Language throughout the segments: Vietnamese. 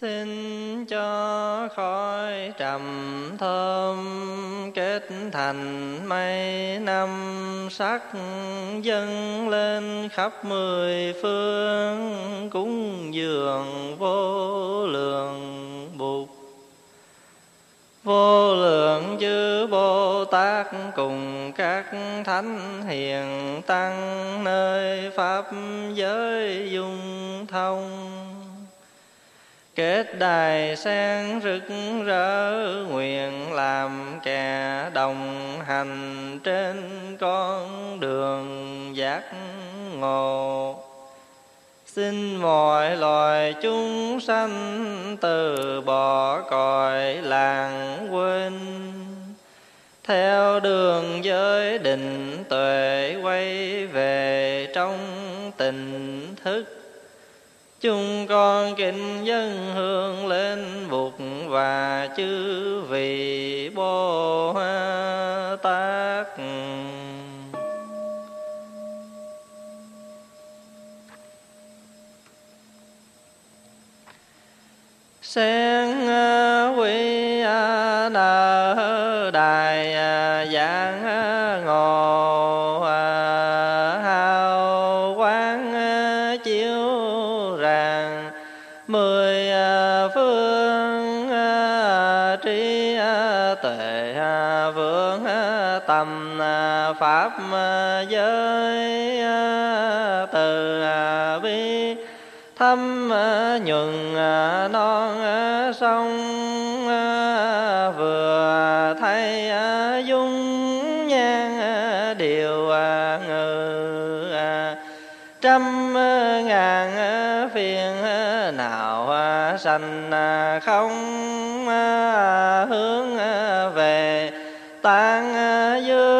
xin cho khói trầm thơm kết thành mây năm sắc dâng lên khắp mười phương cúng dường vô lượng bụt. Vô lượng chư bồ tát cùng các thánh hiền tăng nơi pháp giới dung thông kết đài sen rực rỡ, nguyện làm kẻ đồng hành trên con đường giác ngộ. Xin mọi loài chúng sanh từ bỏ cõi làng quên, theo đường giới định tuệ quay về trong tình thức chúng con kính dân hương lên bụt và chư vị bồ tát. Sen ờ, quy na đại pháp giới à, từ à, bi, thâm à, nhuận non sông vừa thay dung, nhan điều ngự trăm ngàn phiền nào sanh không hướng về tan dương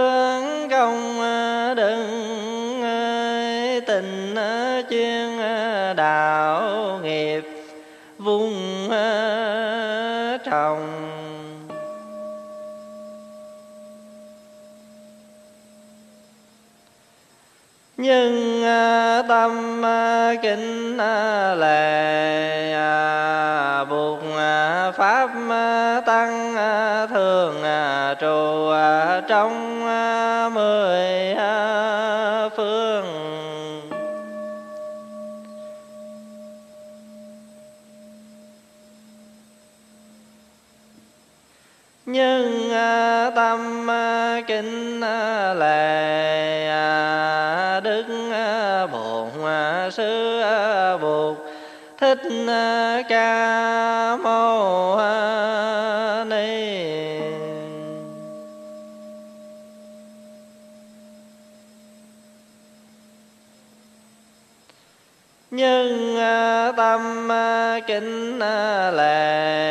tâm kính lệ buộc pháp tăng thường trụ trong thích ca mâu ni. Nhưng à, tâm à, kính à, lệ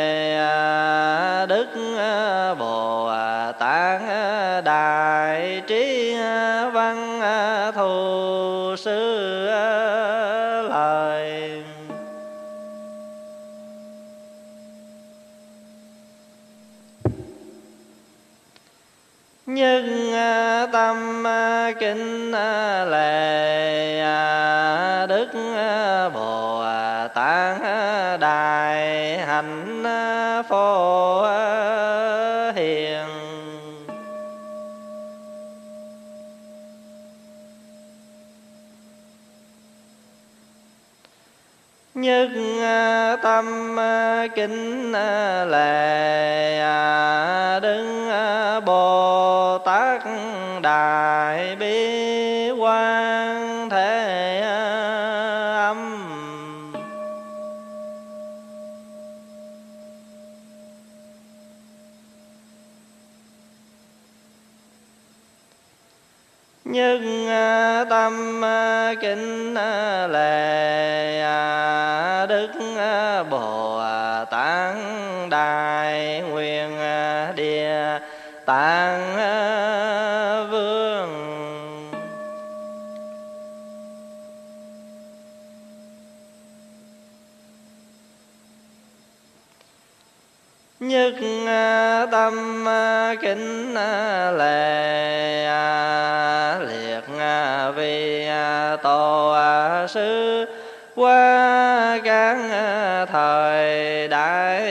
kính lệ lệ à, liệt à, vi tổ sư qua các thời đại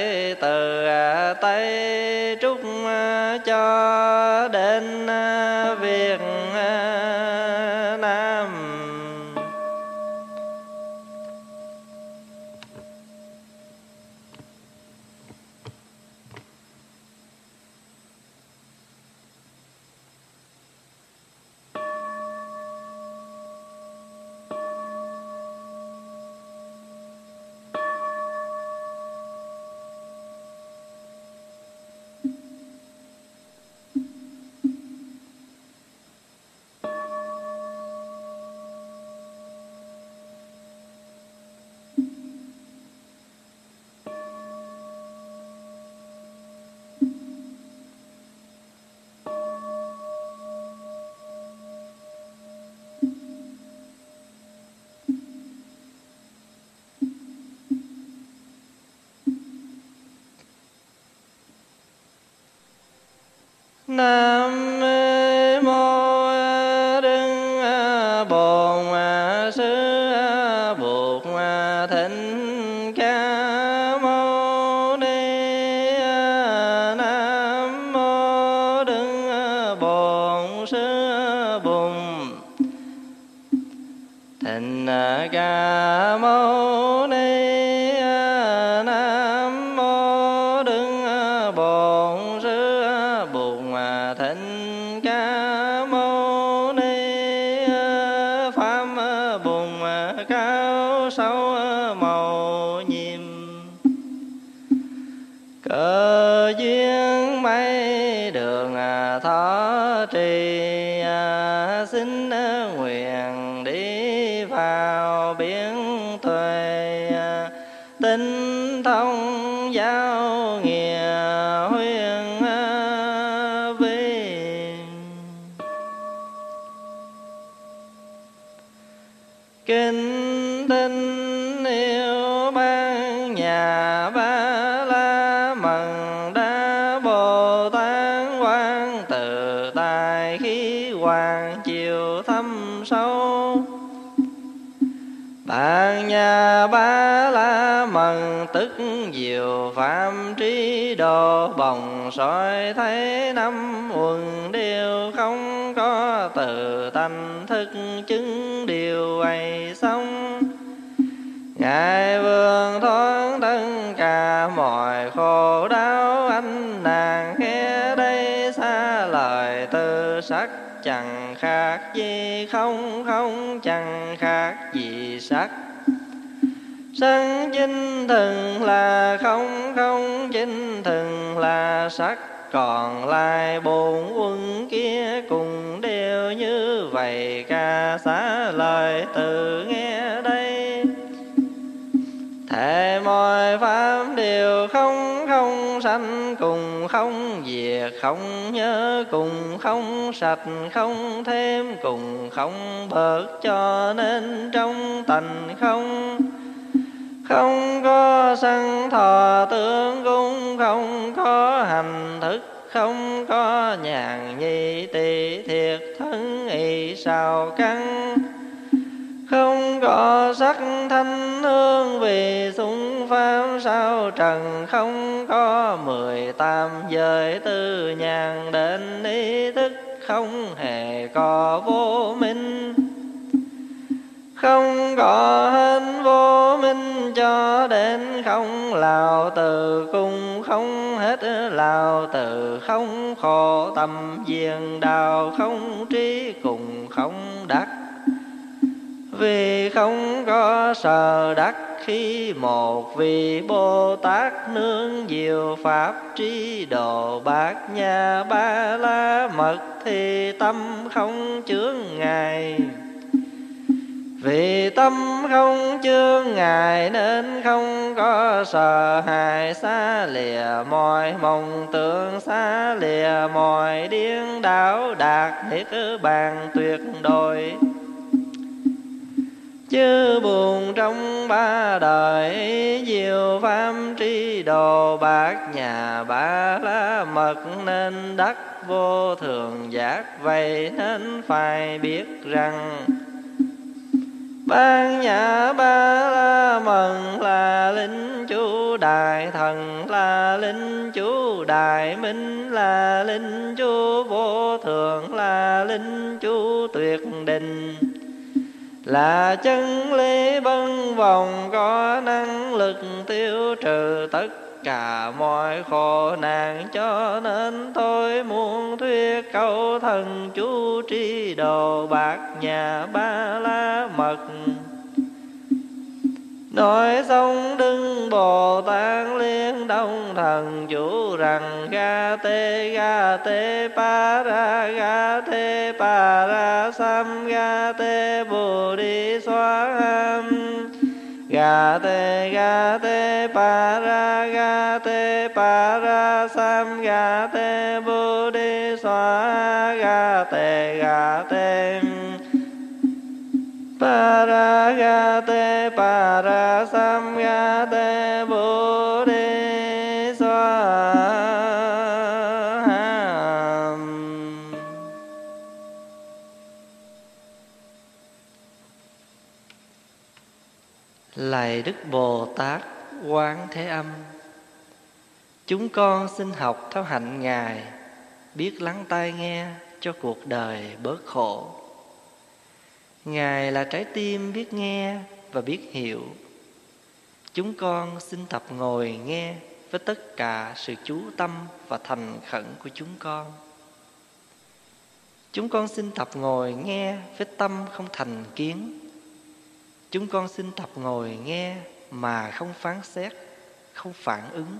từ à, tây trúc cho. Bạn nhà ba la mần tức diệu phạm trí đồ, bồng soi thấy năm quần đều không có từ tâm thức chứng điều ấy. Chẳng khác gì không không chẳng khác gì sắc. Sắc chính thường là không không chính thường là sắc. Còn lại bốn quân kia cùng đều như vậy, ca xá lời từ nghe đây thể mọi pháp đều không không sanh cùng, không diệt, không nhớ cùng, không sạch, không thêm cùng, không bớt cho nên trong tành không. Không có sân thọ tướng cũng không có hành thức, không có nhàn nhi tỳ thiệt thân, y sao căn không có sắc thanh hương vì xung pháp sao, trần không có mười tam giới tư nhàn đến ý thức không hề có vô minh. Không có hết vô minh cho đến không lào từ cung, không hết lào từ không khổ tâm diền đào không trí cùng không đắc vì không có sở đắc khi một vị Bồ Tát nương diệu pháp trí độ bát nhà ba la mật thì tâm không chướng ngài vì tâm không chướng ngài nên không có sợ hãi, xa lìa mọi mộng tưởng, xa lìa mọi điên đảo đạt niết bàn tuyệt đối chớ buồn trong ba đời diệu pháp tri đồ bạc nhà ba la mật nên đắc vô thường giác. Vậy nên phải biết rằng ban nhà ba la mật là linh chú đại thần, là linh chú đại minh, là linh chú vô thường là chân lý bân vòng có năng lực tiêu trừ tất cả mọi khổ nạn. Cho nên tôi muốn thuyết câu thần chú tri đồ bạc nhà ba la mật nói xong đứng bồ tát liên đông thần chủ rằng, ga tê ga tê, pa ra, ga tê, pa ra, sam, ga tê, bồ đi xoa ga tê ga tê, pa ra, ga tê, pa ra, sam, ga tê, bồ đi xóa ga tê ga tê. Paragate Parasamgate Bodhisvaham Lạy Đức Bồ Tát Quán Thế Âm, Chúng con xin học theo hạnh Ngài, Biết lắng tai nghe cho cuộc đời bớt khổ. Ngài là trái tim biết nghe và biết hiểu. Chúng con xin tập ngồi nghe với tất cả sự chú tâm và thành khẩn của chúng con. Chúng con xin tập ngồi nghe với tâm không thành kiến. Chúng con xin tập ngồi nghe mà không phán xét, không phản ứng.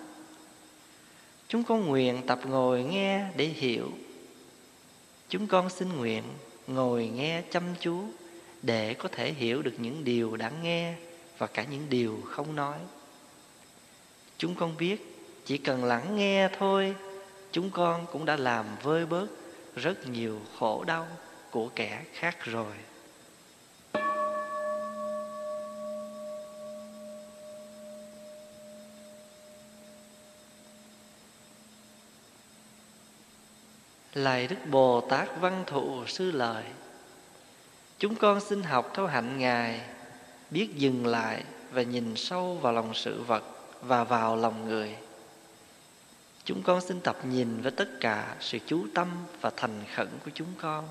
Chúng con nguyện tập ngồi nghe để hiểu. Chúng con xin nguyện ngồi nghe chăm chú để có thể hiểu được những điều đã nghe và cả những điều không nói. Chúng con biết chỉ cần lắng nghe thôi, chúng con cũng đã làm vơi bớt rất nhiều khổ đau của kẻ khác rồi. Lạy Đức Bồ Tát Văn Thụ Sư Lợi Chúng con xin học theo hạnh Ngài, biết dừng lại và nhìn sâu vào lòng sự vật và vào lòng người. Chúng con xin tập nhìn với tất cả sự chú tâm và thành khẩn của chúng con.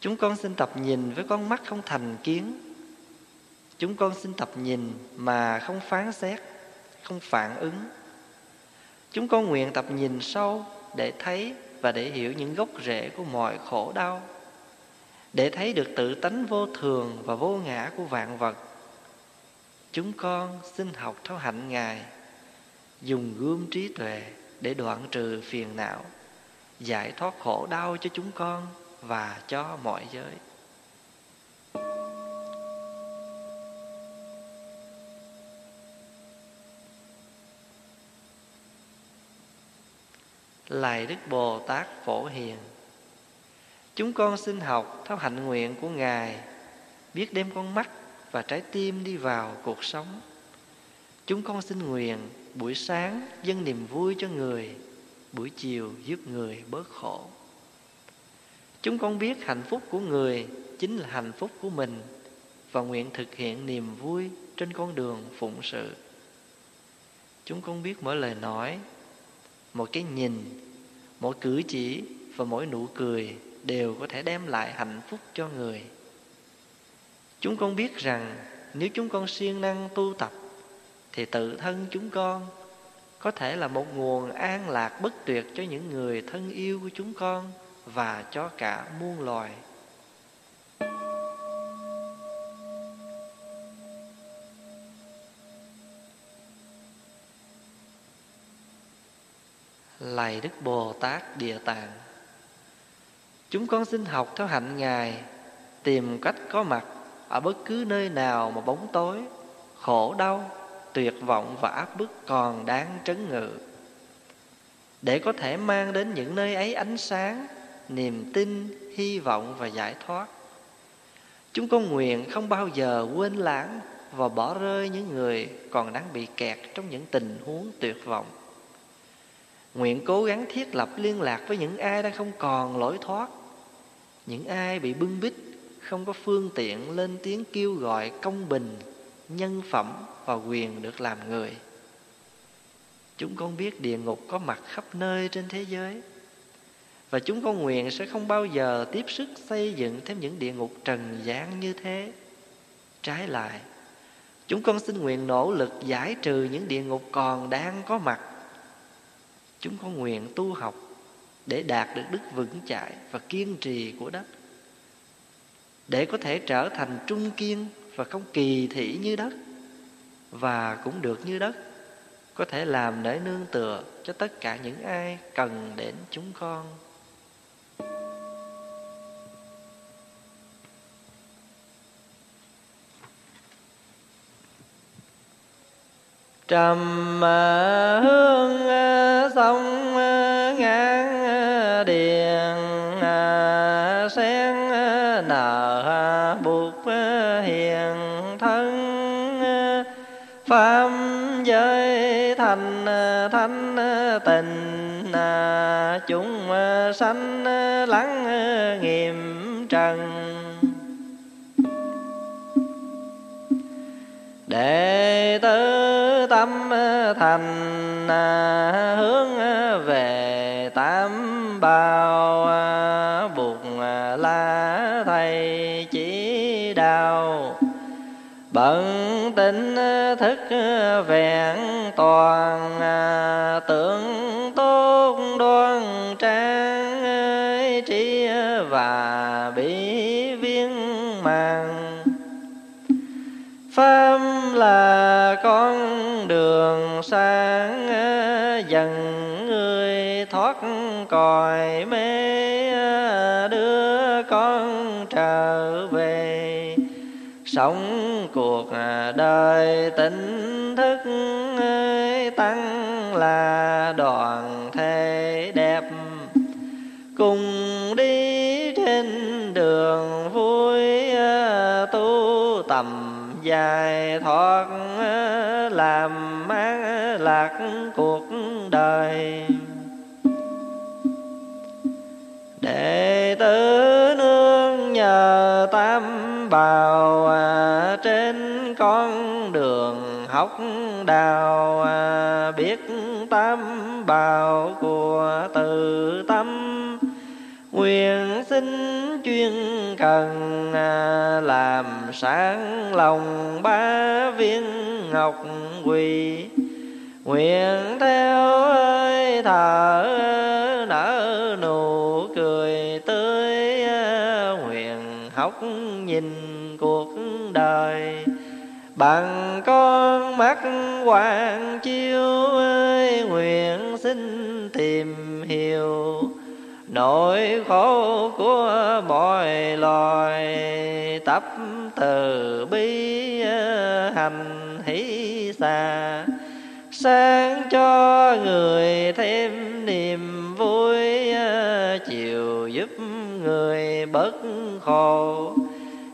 Chúng con xin tập nhìn với con mắt không thành kiến. Chúng con xin tập nhìn mà không phán xét, không phản ứng. Chúng con nguyện tập nhìn sâu để thấy và để hiểu những gốc rễ của mọi khổ đau để thấy được tự tánh vô thường và vô ngã của vạn vật. Chúng con xin học theo hạnh ngài, dùng gươm trí tuệ để đoạn trừ phiền não, giải thoát khổ đau cho chúng con và cho mọi giới. Lạy đức bồ tát phổ hiền Chúng con xin học theo hạnh nguyện của Ngài, Biết đem con mắt và trái tim đi vào cuộc sống. Chúng con xin nguyện buổi sáng dâng niềm vui cho người, Buổi chiều giúp người bớt khổ. Chúng con biết hạnh phúc của người chính là hạnh phúc của mình Và nguyện thực hiện niềm vui trên con đường phụng sự. Chúng con biết mỗi lời nói, mỗi cái nhìn, Mỗi cử chỉ và mỗi nụ cười đều có thể đem lại hạnh phúc cho người. Chúng con biết rằng nếu chúng con siêng năng tu tập, thì tự thân chúng con có thể là một nguồn an lạc bất tuyệt cho những người thân yêu của chúng con và cho cả muôn loài. Lạy đức bồ tát địa tạng Chúng con xin học theo hạnh Ngài Tìm cách có mặt Ở bất cứ nơi nào mà bóng tối Khổ đau Tuyệt vọng và áp bức còn đáng trấn ngự. Để có thể mang đến những nơi ấy ánh sáng Niềm tin, hy vọng và giải thoát. Chúng con nguyện không bao giờ quên lãng Và bỏ rơi những người còn đang bị kẹt Trong những tình huống tuyệt vọng. Nguyện cố gắng thiết lập liên lạc với những ai đang không còn lối thoát những ai bị bưng bít, không có phương tiện lên tiếng kêu gọi công bình, nhân phẩm và quyền được làm người. Chúng con biết địa ngục có mặt khắp nơi trên thế giới, và chúng con nguyện sẽ không bao giờ tiếp sức xây dựng thêm những địa ngục trần gian như thế. Trái lại, chúng con xin nguyện nỗ lực giải trừ những địa ngục còn đang có mặt. Chúng con nguyện tu học để đạt được đức vững chãi và kiên trì của đất. Để có thể trở thành trung kiên và không kỳ thị như đất, và cũng được như đất, có thể làm để nương tựa cho tất cả những ai cần đến chúng con. Trầm hương à, sông thành thanh, tình chúng sanh lắng nghiệm trần. Đệ tử tâm thành, hướng về tam bào buộc la bận tính thức vẹn toàn, tưởng tốt đoan trang trí và bí viên màng. Pháp là con đường sáng, dần người thoát còi mê. Sống cuộc à, đời tỉnh thức tăng là đoàn thể đẹp. Cùng đi trên đường vui à, tu tầm dài, thoát à, làm mát lạc cuộc đời. Đệ tử đường đào à, biết tam bào của tự tâm. Nguyện xin chuyên cần à, làm sáng lòng ba viên ngọc quỳ. Nguyện theo ơi, thở, nở nụ cười tươi à, nguyện học nhìn cuộc đời bằng con mắt hoàng chiếu ơi, nguyện xin tìm hiểu nỗi khổ của mọi loài. Tập từ bi ờ, hành hỷ xa, sáng cho người thêm niềm vui ờ, chiều giúp người bớt khổ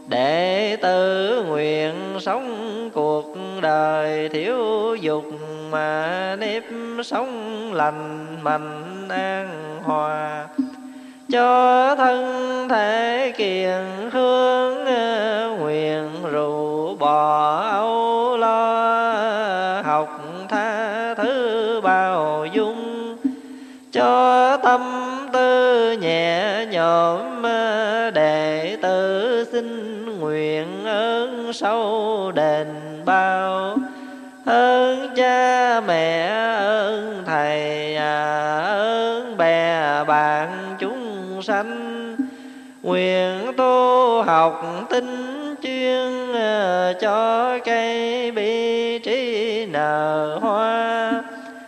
đệ tử nguyện sống cuộc đời thiếu dục mà nếp sống lành, mạnh, an hòa. Cho thân thể kiền hương nguyện rủ bỏ âu lo. Học tha thứ bao dung, cho tâm tư nhẹ nhõm ơn sâu đền bao. Ơn cha mẹ, ơn thầy, ơn bè bạn chúng sanh. Nguyện tu học tinh chuyên ờ, cho cây bi trí nở hoa.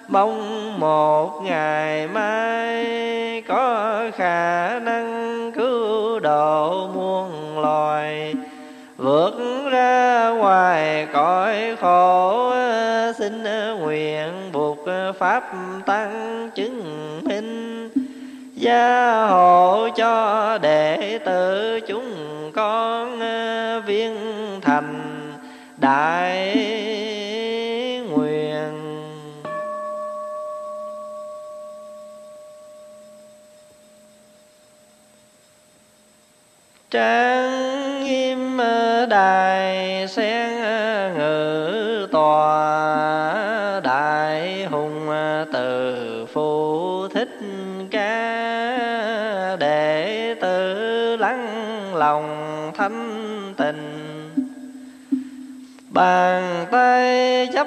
Mong một ngày mai có khả năng cứu độ muôn loài vượt ra ngoài cõi khổ, xin nguyện buộc pháp tăng chứng minh. Gia hộ cho đệ tử chúng con viên thành đại nguyện. Trang sen ngự tòa đại hùng từ phụ thích ca đệ tử lắng lòng thanh tình. Bàn tay chấp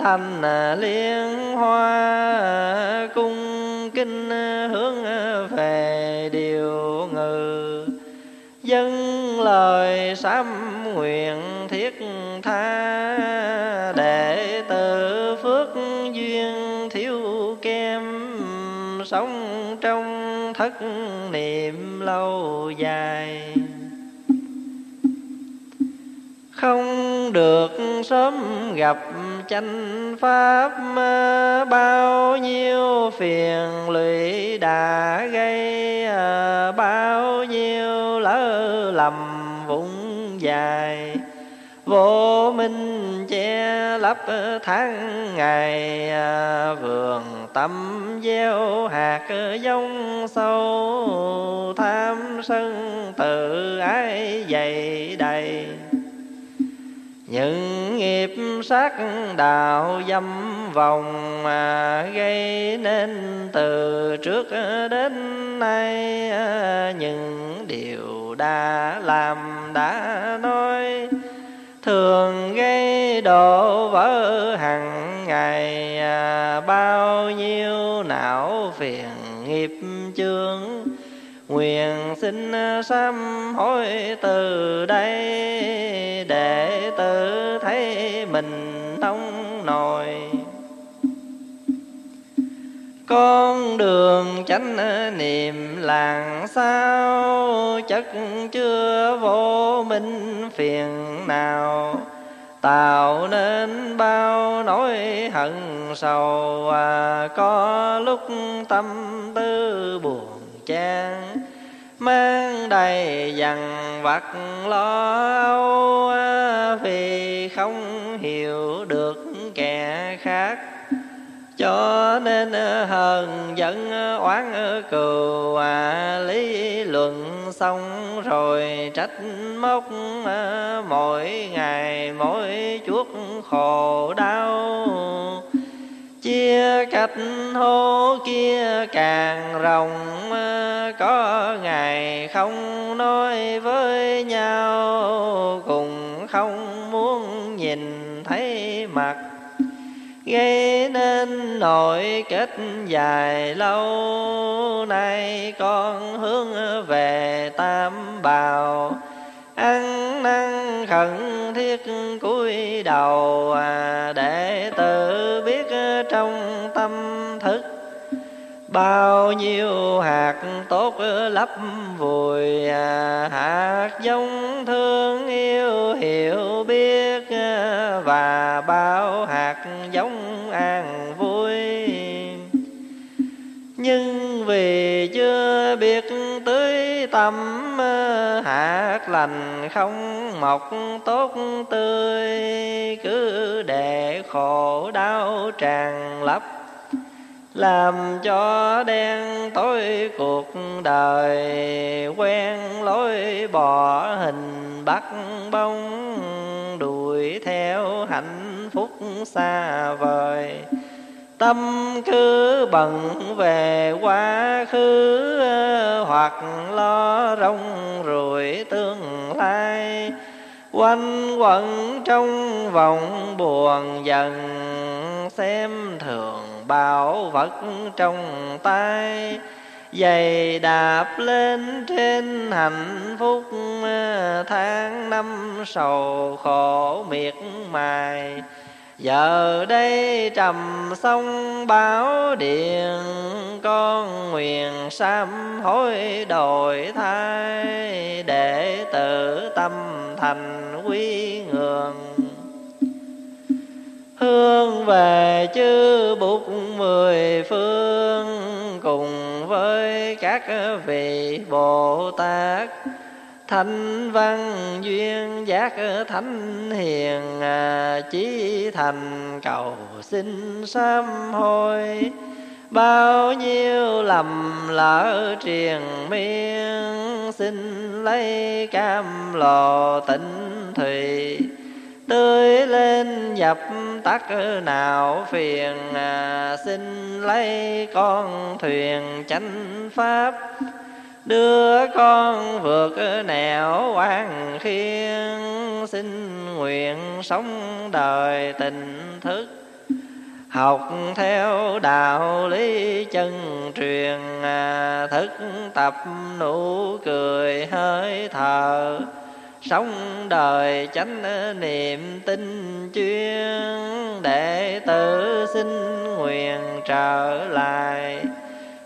thành liên hoa cung kinh hướng về điều ngự. Dân lời sám nguyện thiết tha để tự phước duyên thiếu kem sống trong thất niệm lâu dài. Không được sớm gặp chánh pháp, bao nhiêu phiền lụy đã gây, bao nhiêu lỡ lầm dài. Vô minh che lấp tháng ngày à, vườn tâm gieo hạt giống sâu. Tham sân tự ái dày đầy những nghiệp sát đạo dâm vòng mà gây nên từ trước đến nay, những điều đã làm, đã nói, thường gây đổ vỡ hàng ngày, bao nhiêu não phiền nghiệp chướng nguyện xin à, sám hối từ đây để tự thấy mình thông nồi. Con đường chánh à, niệm làng sao chất chưa vô minh phiền nào. Tạo nên bao nỗi hận sầu à, có lúc tâm tư buồn cha mang đầy dằn vặt lo âu vì không hiểu được kẻ khác. Cho nên hờn giận oán cừu à, lý luận xong rồi trách móc à, mỗi ngày mỗi chuốc khổ đau chia cách hô kia càng rộng, có ngày không nói với nhau cùng không muốn nhìn thấy mặt. Gây nên nội kết dài lâu, nay con hướng về tam bào ăn năn khẩn thiết cúi đầu à, để tự biết trong tâm thức bao nhiêu hạt tốt lấp vùi à, hạt giống thương yêu hiểu biết à, và bao hạt giống an vui. Nhưng vì chưa biết tâm ờ, hạt lành không mọc tốt tươi, cứ để khổ đau tràn lấp, làm cho đen tối cuộc đời, quen lối bỏ hình bắt bóng đuổi theo hạnh phúc xa vời tâm cứ bận về quá khứ, hoặc lo rong ruổi tương lai. Quanh quẩn trong vòng buồn dần, xem thường bảo vật trong tay. Giày đạp lên trên hạnh phúc, tháng năm sầu khổ miệt mài giờ đây trầm sông báo điện, con nguyện sám hối đổi thay để tự tâm thành quy ngường. Hướng về chư bục mười phương cùng với các vị bồ tát thanh văn duyên giác thánh hiền à, chí thành cầu xin sám hối. Bao nhiêu lầm lỡ triền miên, xin lấy cam lò tịnh thùy. Tươi lên dập tắt nào phiền à, xin lấy con thuyền chánh pháp đưa con vượt nẻo quan khiên, xin nguyện sống đời tình thức. Học theo đạo lý chân truyền, thức tập nụ cười hơi thở. Sống đời chánh niệm tinh chuyên, để tử xin nguyện trở lại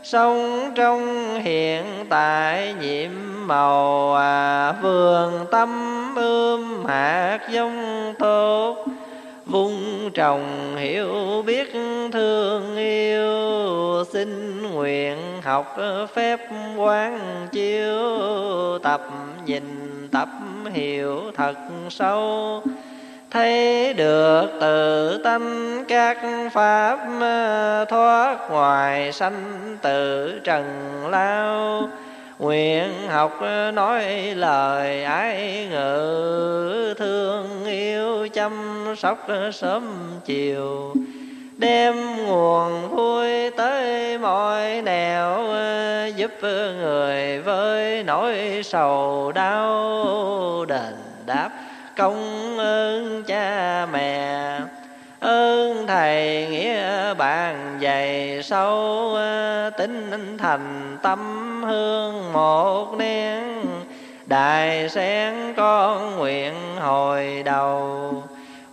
sống trong hiện tại nhiệm màu à, vườn tâm ươm hạt giống tốt. Vung trồng hiểu biết thương yêu xin nguyện học phép quán chiếu. Tập nhìn tập hiểu thật sâu thấy được tự tâm các pháp ờ, thoát ngoài sanh tử trần lao. Nguyện học ờ, nói lời ái ngự thương yêu chăm sóc ờ, sớm chiều. Đem nguồn vui tới mọi nẻo giúp người với nỗi sầu đau. Đền đáp công ơn cha mẹ. Ơn thầy nghĩa bạn dày sâu, tính thành tâm hương một nén đại sen con nguyện hồi đầu,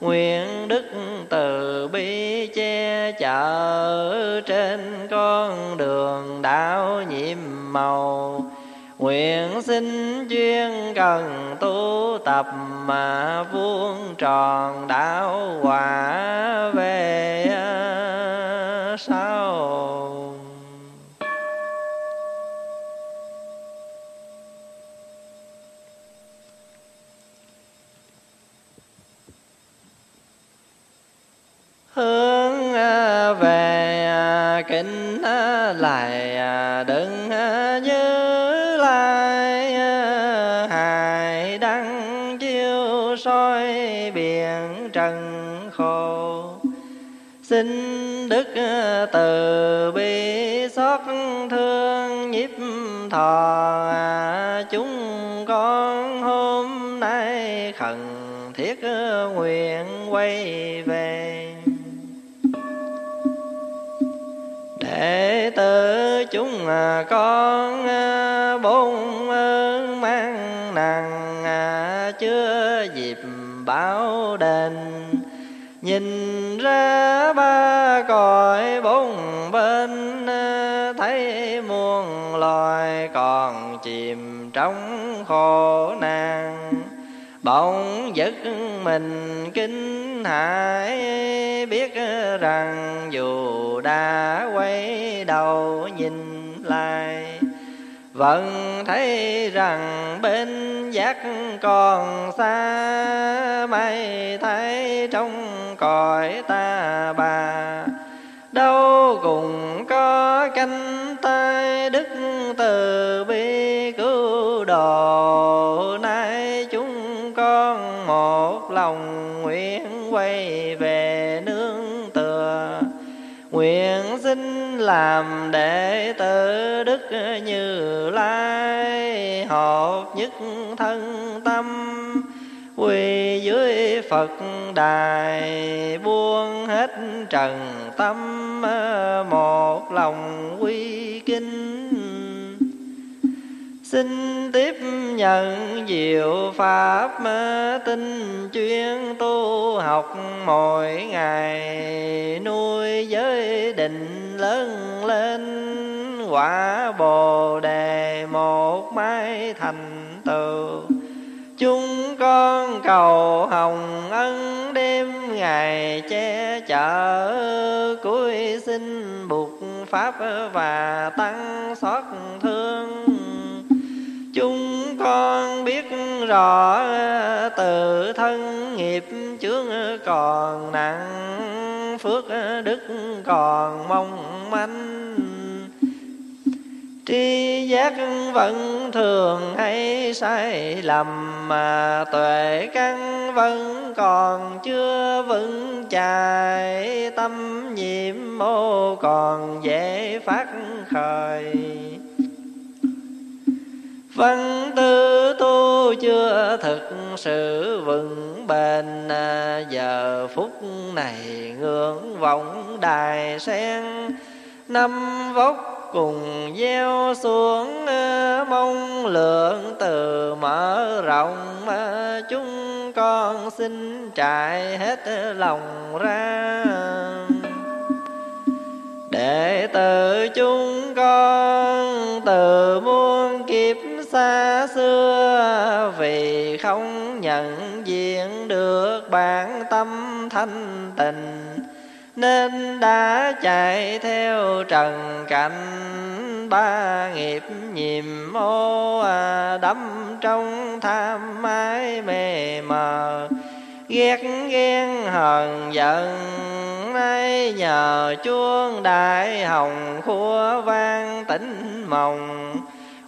nguyện đức từ bi che chở. Trên con đường đạo nhiệm màu nguyện xin chuyên cần tu tập mà vuông tròn đạo quả về sau. Hướng về kinh lại đứng xin đức ờ, từ bi xót thương nhiếp thọ. Chúng con hôm nay khẩn thiết ờ, nguyện quay về. Đệ tử chúng ờ, con bốn ơn mang nặng chưa dịp báo đền nhìn ra ba cõi bốn bên, thấy muôn loài còn chìm trong khổ nạn. Bỗng giật mình kinh hãi, biết rằng dù đã quay đầu nhìn lại vẫn thấy rằng bên giác còn xa mây thấy trong cõi ta bà. Đâu cùng có cánh tay đức từ bi cứu độ, nay chúng con một lòng nguyện quay về nương tựa. Nguyện xin làm đệ tử đức như lai, hợp nhất thân tâm quỳ dưới phật đài, buông hết trần tâm, một lòng quy kinh xin tiếp nhận diệu pháp tinh chuyên tu học mỗi ngày, nuôi giới định lớn lên. Quả bồ đề một mái thành tựu. Chúng con cầu hồng ân đêm ngày che chở, cuối xin bục pháp và tăng xót thương chúng con biết rõ tự thân nghiệp chướng còn nặng, phước đức còn mong manh. Tri giác vẫn thường hay sai lầm, mà tuệ căn vẫn còn chưa vững chài. Tâm nhiệm mô còn dễ phát khởi văn tư tu chưa thực sự vững bền à, giờ phút này ngưỡng vọng đài sen. Năm vóc cùng gieo xuống mong lượng từ mở rộng. Chúng con xin trải hết lòng ra. Đệ tử chúng con từ muôn kiếp xa xưa vì không nhận diện được bản tâm thanh tịnh nên đã chạy theo trần cảnh ba nghiệp nhiệm ô à, đắm trong tham ái mê mờ. Ghét ghen hờn giận nay nhờ chuông đại hồng khua vang tỉnh mộng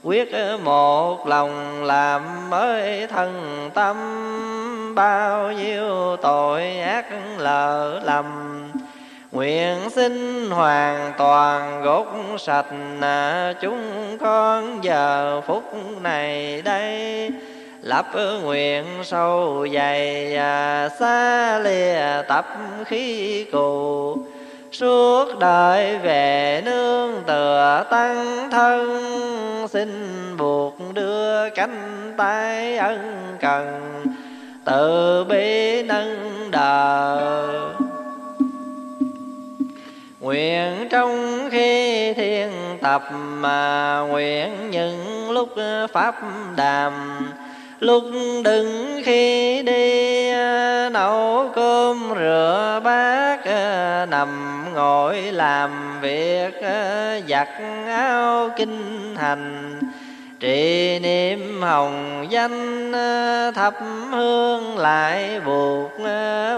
quyết một lòng làm mới thân tâm, bao nhiêu tội ác lỡ lầm. Nguyện xin hoàn toàn gốc sạch chúng con giờ phút này đây. Lập nguyện sâu dày à, xa lìa tập khí cù suốt đời về nương tựa tăng thân, xin buộc đưa cánh tay ân cần tự bi nâng đờ nguyện trong khi thiên tập mà nguyện những lúc pháp đàm lúc đừng khi đi, nấu cơm, rửa bát, nằm ngồi làm việc, giặt áo kinh hành. Trì niệm hồng danh, thắp hương lại buộc,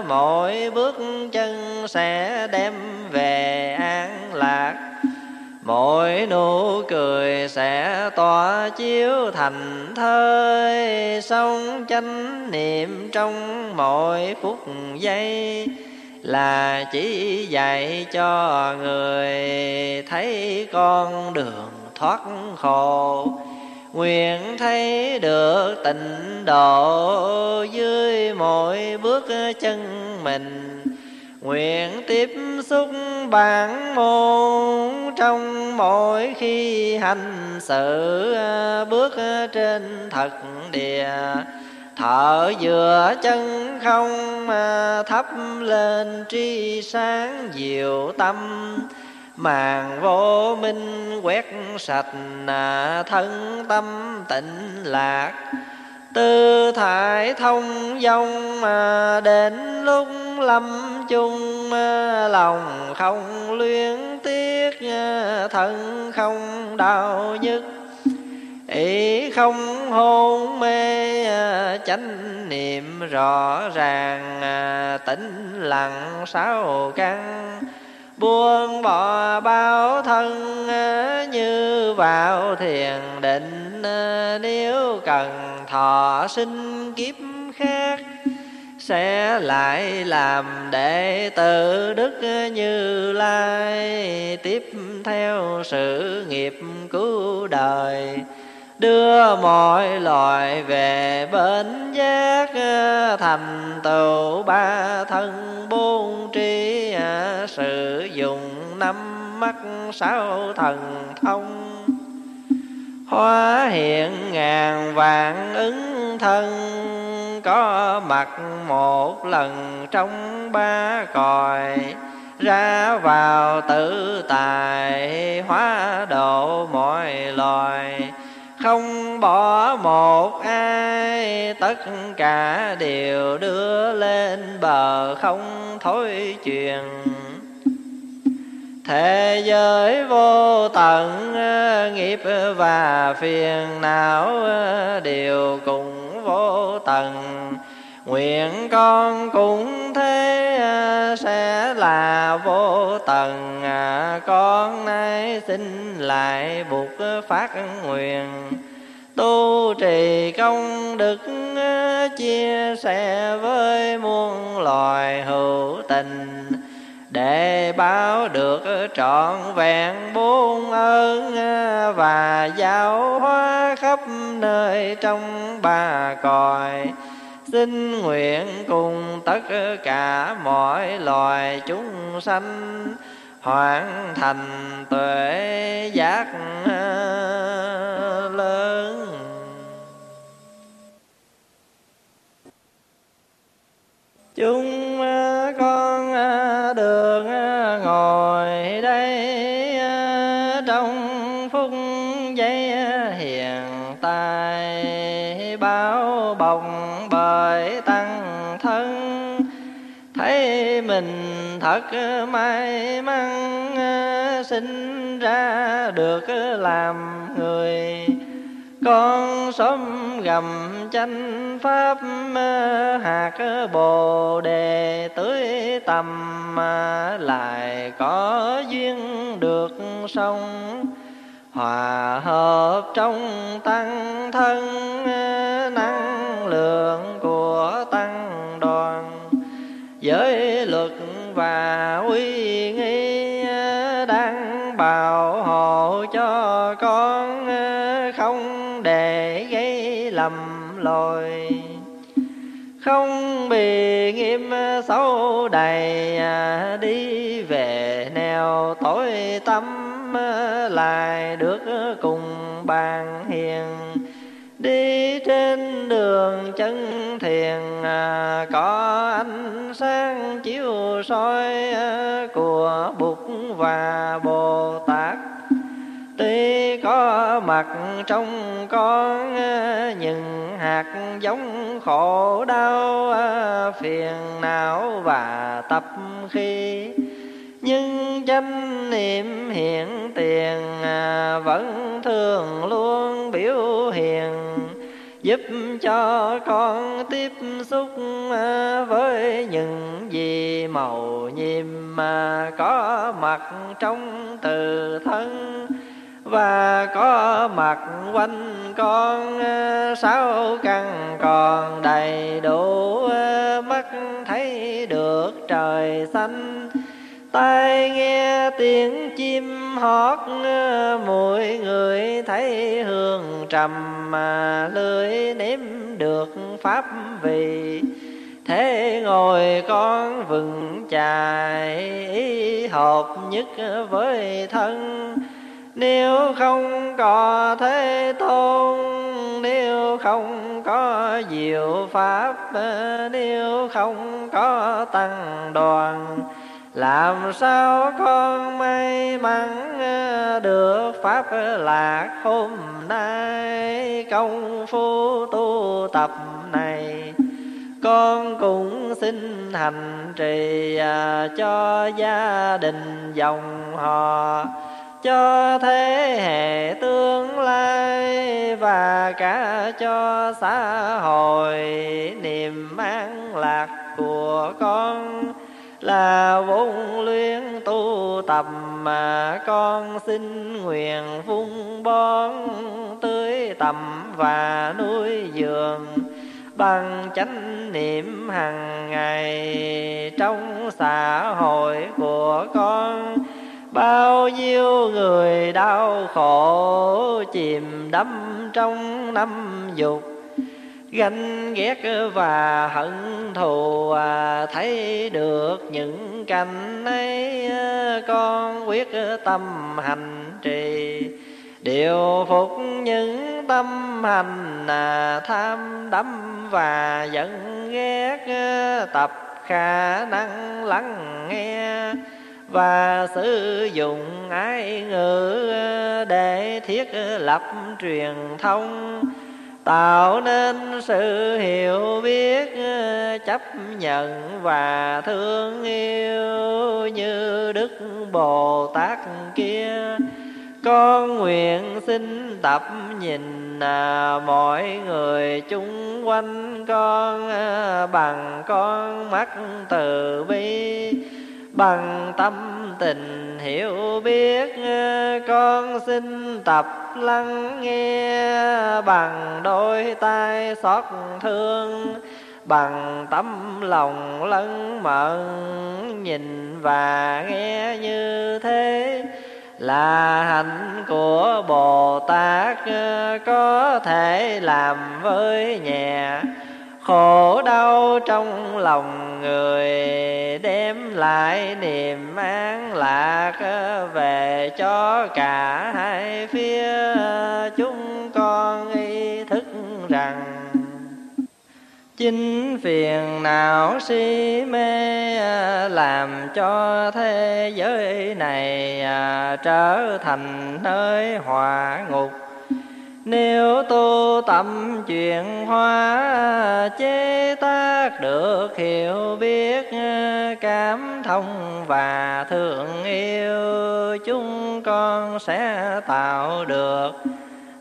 mỗi bước chân sẽ đem về mỗi nụ cười sẽ tỏa chiếu thành thơi sống chánh niệm trong mỗi phút giây. Là chỉ dạy cho người thấy con đường thoát khổ. Nguyện thấy được tịnh độ dưới mỗi bước chân mình nguyện tiếp xúc bản môn, trong mỗi khi hành sự, bước trên thật địa. Thở vừa chân không mà thắp lên tri sáng diệu tâm. Màn vô minh quét sạch, thân tâm tịnh lạc tư thải thông dông mà đến lúc lâm chung lòng không luyến tiếc thân không đau nhức. Ý không hôn mê chánh niệm rõ ràng tĩnh lặng sáu căn buông bỏ bao thân ờ, như vào thiền định ờ, nếu cần thọ sinh kiếp khác, sẽ lại làm đệ tử đức như lai tiếp theo sự nghiệp cứu đời đưa mọi loài về bến giác ờ, thành tựu ba thân bốn trí ờ, sử dụng năm mắt sáu thần thông. Hóa hiện ngàn vạn ứng thân, có mặt một lần trong ba còi, ra vào tự tài hóa độ mọi loài không bỏ một ai, tất cả đều đưa lên bờ, không thối truyền thế giới vô tận, nghiệp và phiền não, đều cùng vô tận nguyện con cũng thế, sẽ là vô tận. Con nay xin lại buộc phát nguyện. Tu trì công đức, chia sẻ với muôn loài hữu tình. Để báo được trọn vẹn bốn ơn và giáo hóa khắp nơi trong ba cõi xin nguyện cùng tất cả mọi loài chúng sanh hoàn thành tuệ giác lớn. Chúng con được ngồi đây trong phút giây hiện tại, bao bọc mình thật may mắn ờ, sinh ra được làm người. Con sớm gầm chánh pháp ờ, hạt bồ đề tưới tầm lại có duyên được sông hòa hợp trong tăng thân ờ, năng lượng của tăng đoàn giới luật và uy nghi đang bảo hộ cho con không để gây lầm lỗi. Không bị nghiêm xấu đầy đi về nẻo, tối tâm lại được cùng bàn hiền đi trên đường chân thiền à, có ánh sáng chiếu soi à, của bụt và bồ tát tuy có mặt trong con à, những hạt giống khổ đau phiền não và tập khi nhưng chánh niệm hiện tiền à, vẫn thường luôn biểu hiện, giúp cho con tiếp xúc à, với những gì màu nhiệm mà có mặt trong từ thân. Và có mặt quanh con à, sáu căn còn đầy đủ mắt thấy được trời xanh tai nghe tiếng chim hót, mỗi người thấy hương trầm mà lưỡi nếm được pháp vị. Thế ngồi con vừng chài, ý hợp nhất với thân. Nếu không có thế tôn, nếu không có diệu pháp, nếu không có tăng đoàn làm sao con may mắn ờ, được pháp lạc hôm nay? Công phu tu tập này, con cũng xin hành trì ờ, cho gia đình dòng họ, cho thế hệ tương lai và cả cho xã hội. Niềm an lạc của con là vốn luyện tu tập mà con xin nguyện vun bón tưới tầm và nuôi dưỡng. Bằng chánh niệm hàng ngày trong xã hội của con, bao nhiêu người đau khổ chìm đắm trong năm dục ganh ghét và hận thù à, thấy được những cảnh ấy à, con quyết tâm hành trì. Điều phục những tâm hành là tham đắm và giận ghét à, tập khả năng lắng nghe và sử dụng ái ngữ để thiết lập truyền thông tạo nên sự hiểu biết chấp nhận và thương yêu như đức bồ tát kia. Con nguyện xin tập nhìn à, mọi người chung quanh con à, bằng con mắt từ bi bằng tâm tình hiểu biết ờ, con xin tập lắng nghe. Bằng đôi tay xót thương, bằng tấm lòng lân mận, nhìn và nghe như thế là hạnh của bồ tát ờ, có thể làm với nhẹ khổ đau trong lòng người, đem lại niềm an lạc về cho cả hai phía. Chúng con ý thức rằng chính phiền não si mê làm cho thế giới này trở thành nơi hỏa ngục nếu tu tâm chuyển hóa chế tác được hiểu biết cảm thông và thương yêu chúng con sẽ tạo được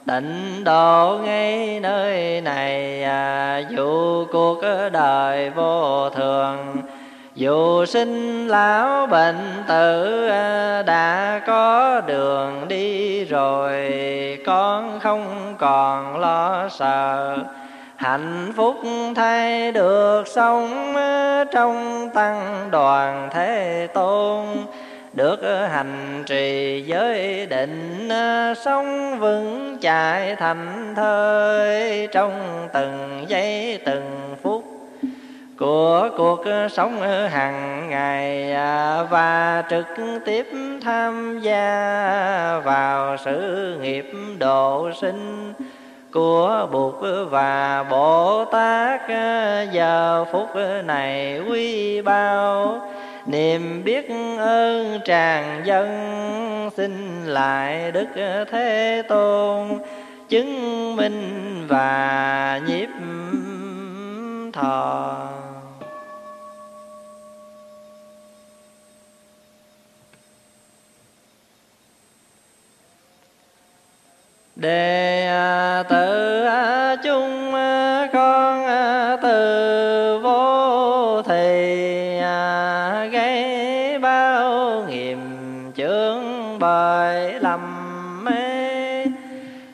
tịnh độ ngay nơi này. À, dù cuộc đời vô thường dù sinh lão bệnh tử à, đã có đường đi rồi, con không còn lo sợ. Hạnh phúc thay được sống à, trong tăng đoàn thế tôn. Được hành trì giới định à, sống vững chạy thành thơi, trong từng giây từng phút của cuộc ờ, sống ờ, hàng ngày ờ, và trực tiếp tham gia vào sự nghiệp độ sinh của Bụt và Bồ Tát giờ phút này quý bao niềm biết ơn tràn dân. Xin lại đức thế tôn chứng minh và nhiếp thọ. Đệ à, tử à, chúng à, con từ, vô, thì gây bao nghiệm chướng bởi lầm mê.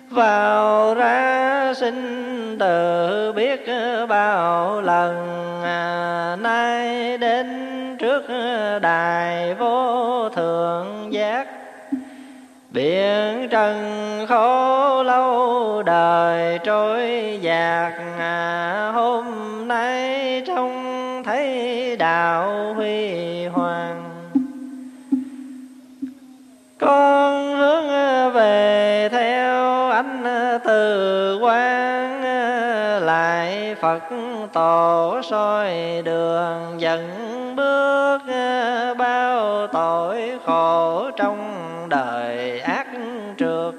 Vào ra sinh từ biết bao lần nay đến trước đài vô thượng giác. Biển trần khổ trôi dạt. Hôm nay trông thấy đạo huy hoàng. Con hướng về theo ánh từ quang. Lại phật tổ soi đường dẫn bước. Bao tội khổ trong đời ác trượt.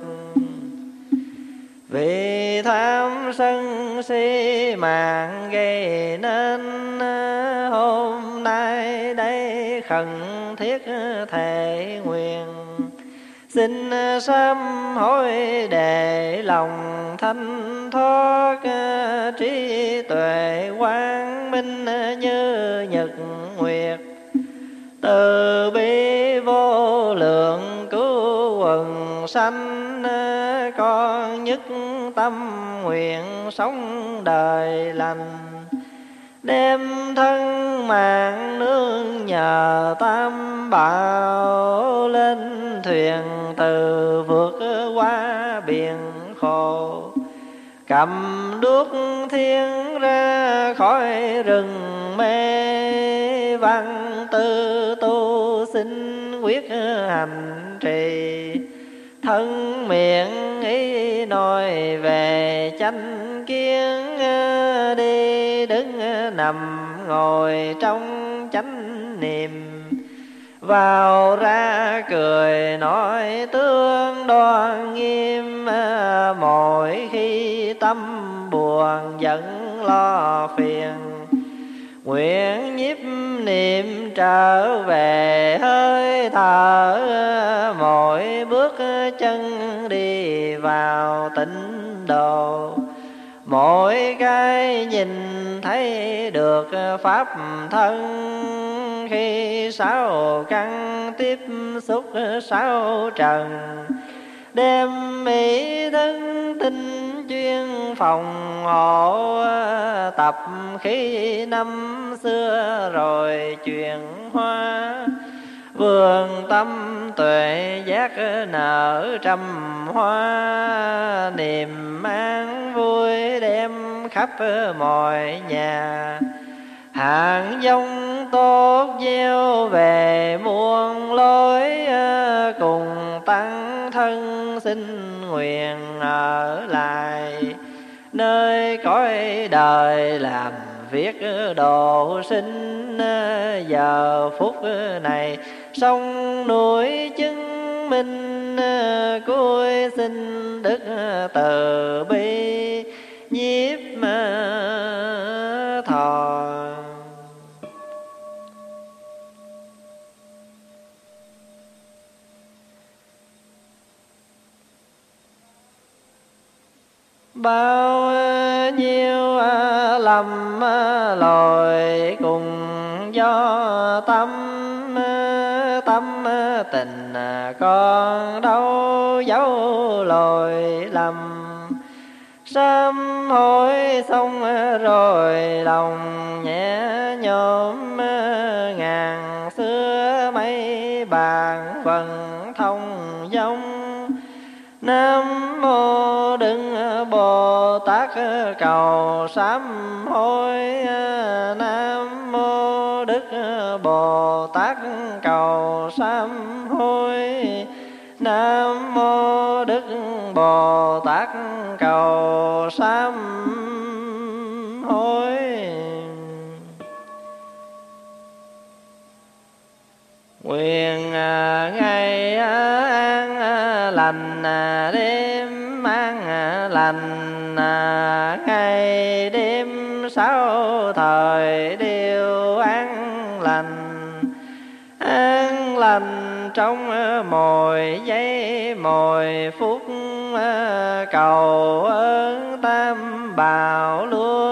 Vì tham sân si mạng gây nên ờ, hôm nay đây khẩn thiết thể nguyện. Xin ờ, sám hối để lòng thanh thoát ờ, trí tuệ quang minh như nhật nguyệt. Từ bi vô lượng cứu quần sanh con nhất tâm nguyện sống đời lành. Đem thân mạng nương nhờ tam bảo lên thuyền từ vượt qua biển khổ cầm đuốc thiên ra khỏi rừng mê, văn tư tu sinh quyết hành trì. Thân miệng ý nói về chánh kiến, đi đứng nằm ngồi trong chánh niệm vào ra cười nói tương đoan nghiêm à, mỗi khi tâm buồn giận lo phiền. Nguyện nhiếp niệm trở về hơi thở à, mỗi bước chân đi vào tịnh độ. Mỗi cái nhìn thấy được pháp thân khi sáu căn tiếp xúc sáu trần đem mỹ thân tinh chuyên phòng hộ tập khí năm xưa rồi chuyển hoa. Vườn tâm tuệ giác nở trăm hoa, niềm an vui đem khắp mọi nhà hạng dông tốt gieo về muôn lối ờ, cùng tăng thân xin nguyện ở lại. Nơi cõi đời làm việc độ sinh ờ, giờ phút này sông núi chứng minh ờ, cuối xin đức từ bi, nhiếp thọ. Bao nhiêu à, lầm à, lội cùng do tâm à, tâm tình con đâu dấu lồi lầm. Sám hối xong rồi lòng nhẹ nhõm ngàn xưa mấy bàn phần thông giống nam mô đức bồ tát cầu sám hối. Nam mô đức bồ tát cầu sám hối. Nam mô đức bồ tát cầu sám hối. Nguyện ngày lành à, đêm mang à, lành à, ngày đêm sáu thời đều an lành. An lành trong mồi giây mồi phút cầu ơn tam bảo luôn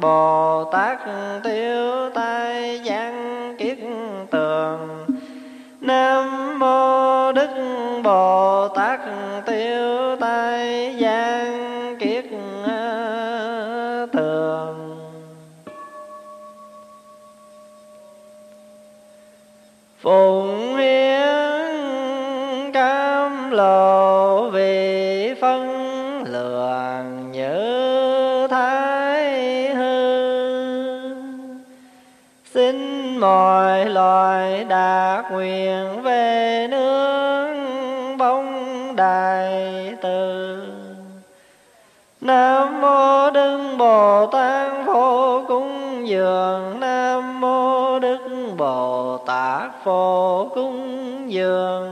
bồ tát tiêu tai giang kiết tường. Nam mô đức bồ tát tiêu tai giang kiết tường. Phù phát nguyện về nương bóng đại từ nam mô đức bồ tát phổ cúng dường. Nam mô đức bồ tát phổ cúng dường.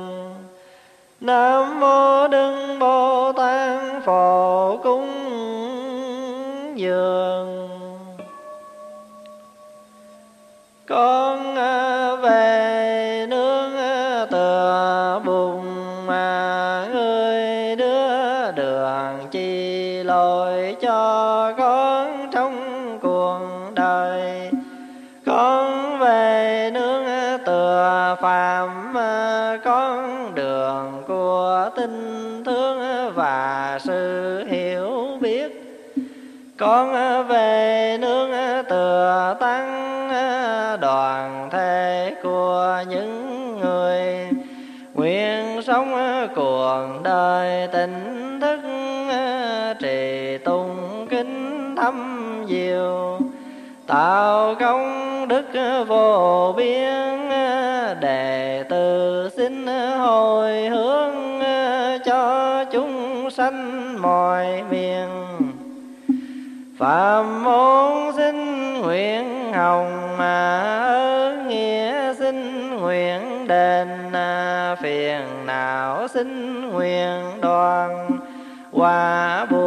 Con về nương tựa tăng đoàn thể của những người. Nguyện sống cuộc đời tỉnh thức, trì tùng kính thâm diệu. Tạo công đức vô biên, đệ tử xin hồi hướng cho chúng sanh mọi miền phạm môn xin nguyện hồng mà ơn nghĩa xin nguyện đền à, phiền não xin nguyện đoàn. Hòa buồn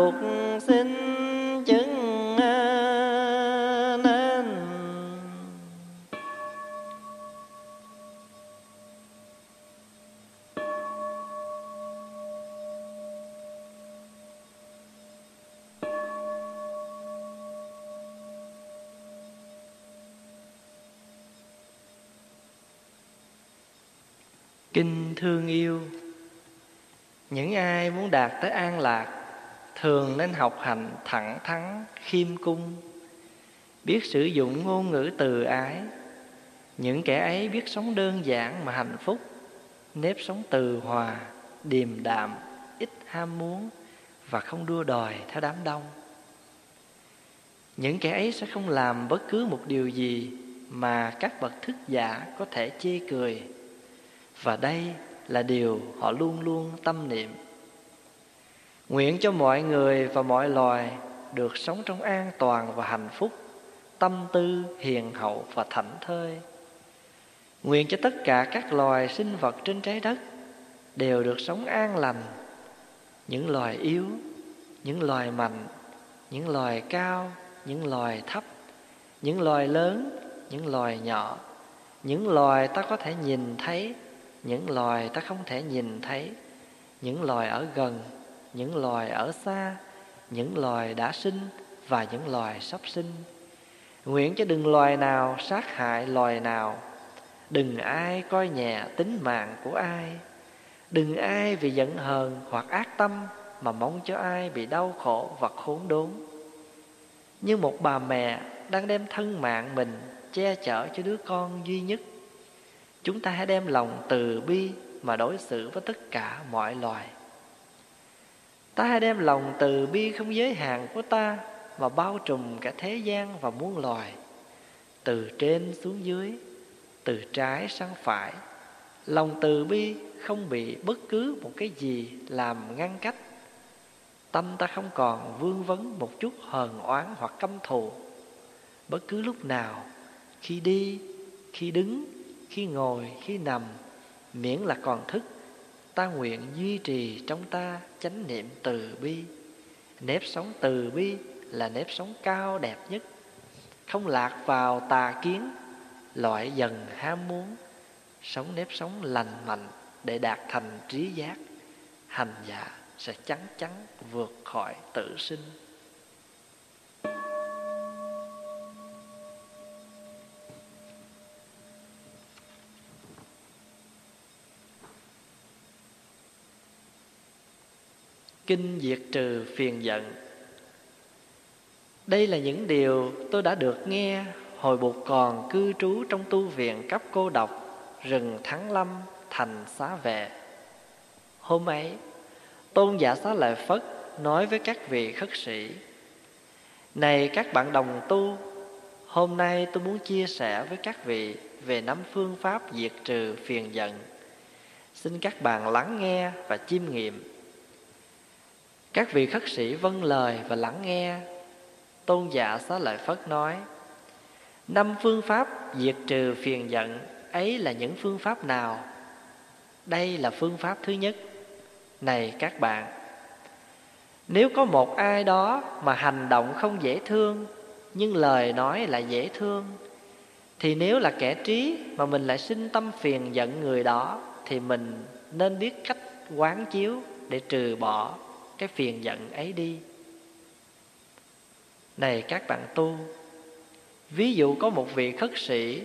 muốn đạt tới an lạc, thường nên học hành thẳng thắn, khiêm cung, biết sử dụng ngôn ngữ từ ái. Những kẻ ấy biết sống đơn giản mà hạnh phúc, nếp sống từ hòa, điềm đạm, ít ham muốn và không đua đòi theo đám đông. Những kẻ ấy sẽ không làm bất cứ một điều gì mà các bậc thức giả có thể chê cười. Và đây là điều họ luôn luôn tâm niệm nguyện cho mọi người và mọi loài được sống trong an toàn và hạnh phúc, tâm tư hiền hậu và thảnh thơi. Nguyện cho tất cả các loài sinh vật trên trái đất đều được sống an lành, những loài yếu, những loài mạnh, những loài cao, những loài thấp, những loài lớn, những loài nhỏ, những loài ta có thể nhìn thấy, những loài ta không thể nhìn thấy, những loài ở gần những loài ở xa, những loài đã sinh và những loài sắp sinh. Nguyện cho đừng loài nào sát hại loài nào. Đừng ai coi nhẹ tính mạng của ai. Đừng ai vì giận hờn hoặc ác tâm mà mong cho ai bị đau khổ và khốn đốn. Như một bà mẹ đang đem thân mạng mình che chở cho đứa con duy nhất, chúng ta hãy đem lòng từ bi mà đối xử với tất cả mọi loài ta hãy đem lòng từ bi không giới hạn của ta mà bao trùm cả thế gian và muôn loài, từ trên xuống dưới, từ trái sang phải. Lòng từ bi không bị bất cứ một cái gì làm ngăn cách. Tâm ta không còn vương vấn một chút hờn oán hoặc căm thù. Bất cứ lúc nào, khi đi, khi đứng, khi ngồi, khi nằm, miễn là còn thức ta nguyện duy trì trong ta chánh niệm từ bi. Nếp sống từ bi là nếp sống cao đẹp nhất. Không lạc vào tà kiến, loại dần ham muốn. Sống nếp sống lành mạnh để đạt thành trí giác. Hành giả sẽ chắn chắn vượt khỏi tự sinh. Kinh diệt trừ phiền giận. Đây là những điều tôi đã được nghe hồi bụt còn cư trú trong tu viện cấp cô độc, rừng thắng lâm, thành xá vệ. Hôm ấy, tôn giả xá lợi phất nói với các vị khất sĩ, này các bạn đồng tu, hôm nay tôi muốn chia sẻ với các vị về năm phương pháp diệt trừ phiền giận. Xin các bạn lắng nghe và chiêm nghiệm các vị khất sĩ vâng lời và lắng nghe. Tôn giả xá lợi phất nói, năm phương pháp diệt trừ phiền giận, ấy là những phương pháp nào? Đây là phương pháp thứ nhất. Này các bạn, nếu có một ai đó mà hành động không dễ thương, nhưng lời nói là dễ thương, thì nếu là kẻ trí mà mình lại sinh tâm phiền giận người đó, thì mình nên biết cách quán chiếu để trừ bỏ cái phiền giận ấy đi. Này các bạn tu, ví dụ có một vị khất sĩ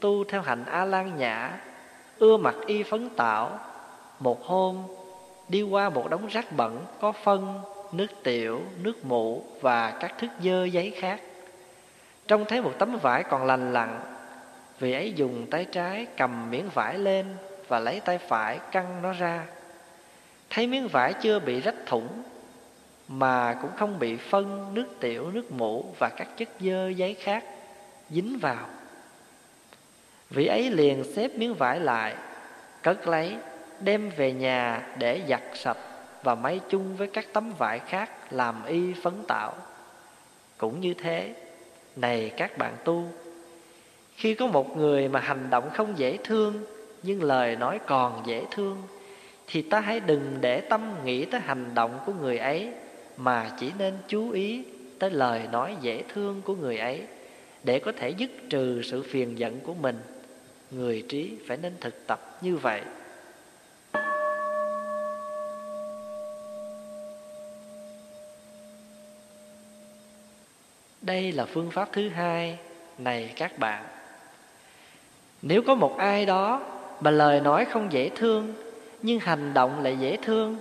tu theo hạnh a lan nhã, ưa mặc y phấn tạo, một hôm đi qua một đống rác bẩn có phân, nước tiểu, nước mụ và các thức dơ giấy khác. Trông thấy một tấm vải còn lành lặn, vị ấy dùng tay trái cầm miếng vải lên và lấy tay phải căng nó ra thấy miếng vải chưa bị rách thủng, mà cũng không bị phân nước tiểu, nước mũ và các chất dơ giấy khác, dính vào. Vị ấy liền xếp miếng vải lại, cất lấy, đem về nhà để giặt sạch và may chung với các tấm vải khác làm y phấn tạo. Cũng như thế, này các bạn tu, khi có một người mà hành động không dễ thương, nhưng lời nói còn dễ thương thì ta hãy đừng để tâm nghĩ tới hành động của người ấy, mà chỉ nên chú ý tới lời nói dễ thương của người ấy, để có thể dứt trừ sự phiền giận của mình. Người trí phải nên thực tập như vậy. Đây là phương pháp thứ hai này các bạn. Nếu có một ai đó mà lời nói không dễ thương nhưng hành động lại dễ thương.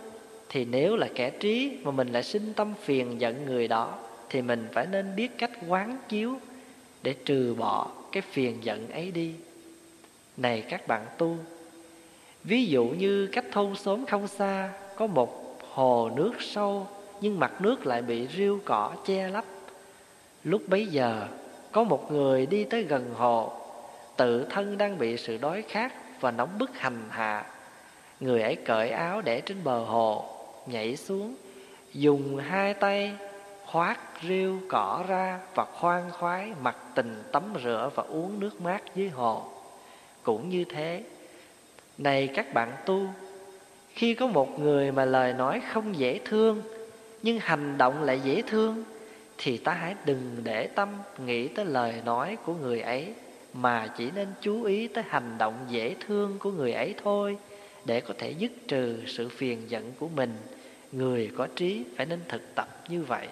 Thì nếu là kẻ trí mà mình lại sinh tâm phiền giận người đó, thì mình phải nên biết cách quán chiếu để trừ bỏ cái phiền giận ấy đi. Này các bạn tu, ví dụ như cách thôn xóm không xa, có một hồ nước sâu, nhưng mặt nước lại bị rêu cỏ che lấp. Lúc bấy giờ, có một người đi tới gần hồ. Tự thân đang bị sự đói khát và nóng bức hành hạ người ấy cởi áo để trên bờ hồ, nhảy xuống, dùng hai tay khoát rêu cỏ ra và khoan khoái mặc tình tắm rửa và uống nước mát dưới hồ. Cũng như thế, này các bạn tu, khi có một người mà lời nói không dễ thương, nhưng hành động lại dễ thương, thì ta hãy đừng để tâm nghĩ tới lời nói của người ấy, mà chỉ nên chú ý tới hành động dễ thương của người ấy thôi để có thể dứt trừ sự phiền giận của mình. Người có trí phải nên thực tập như vậy.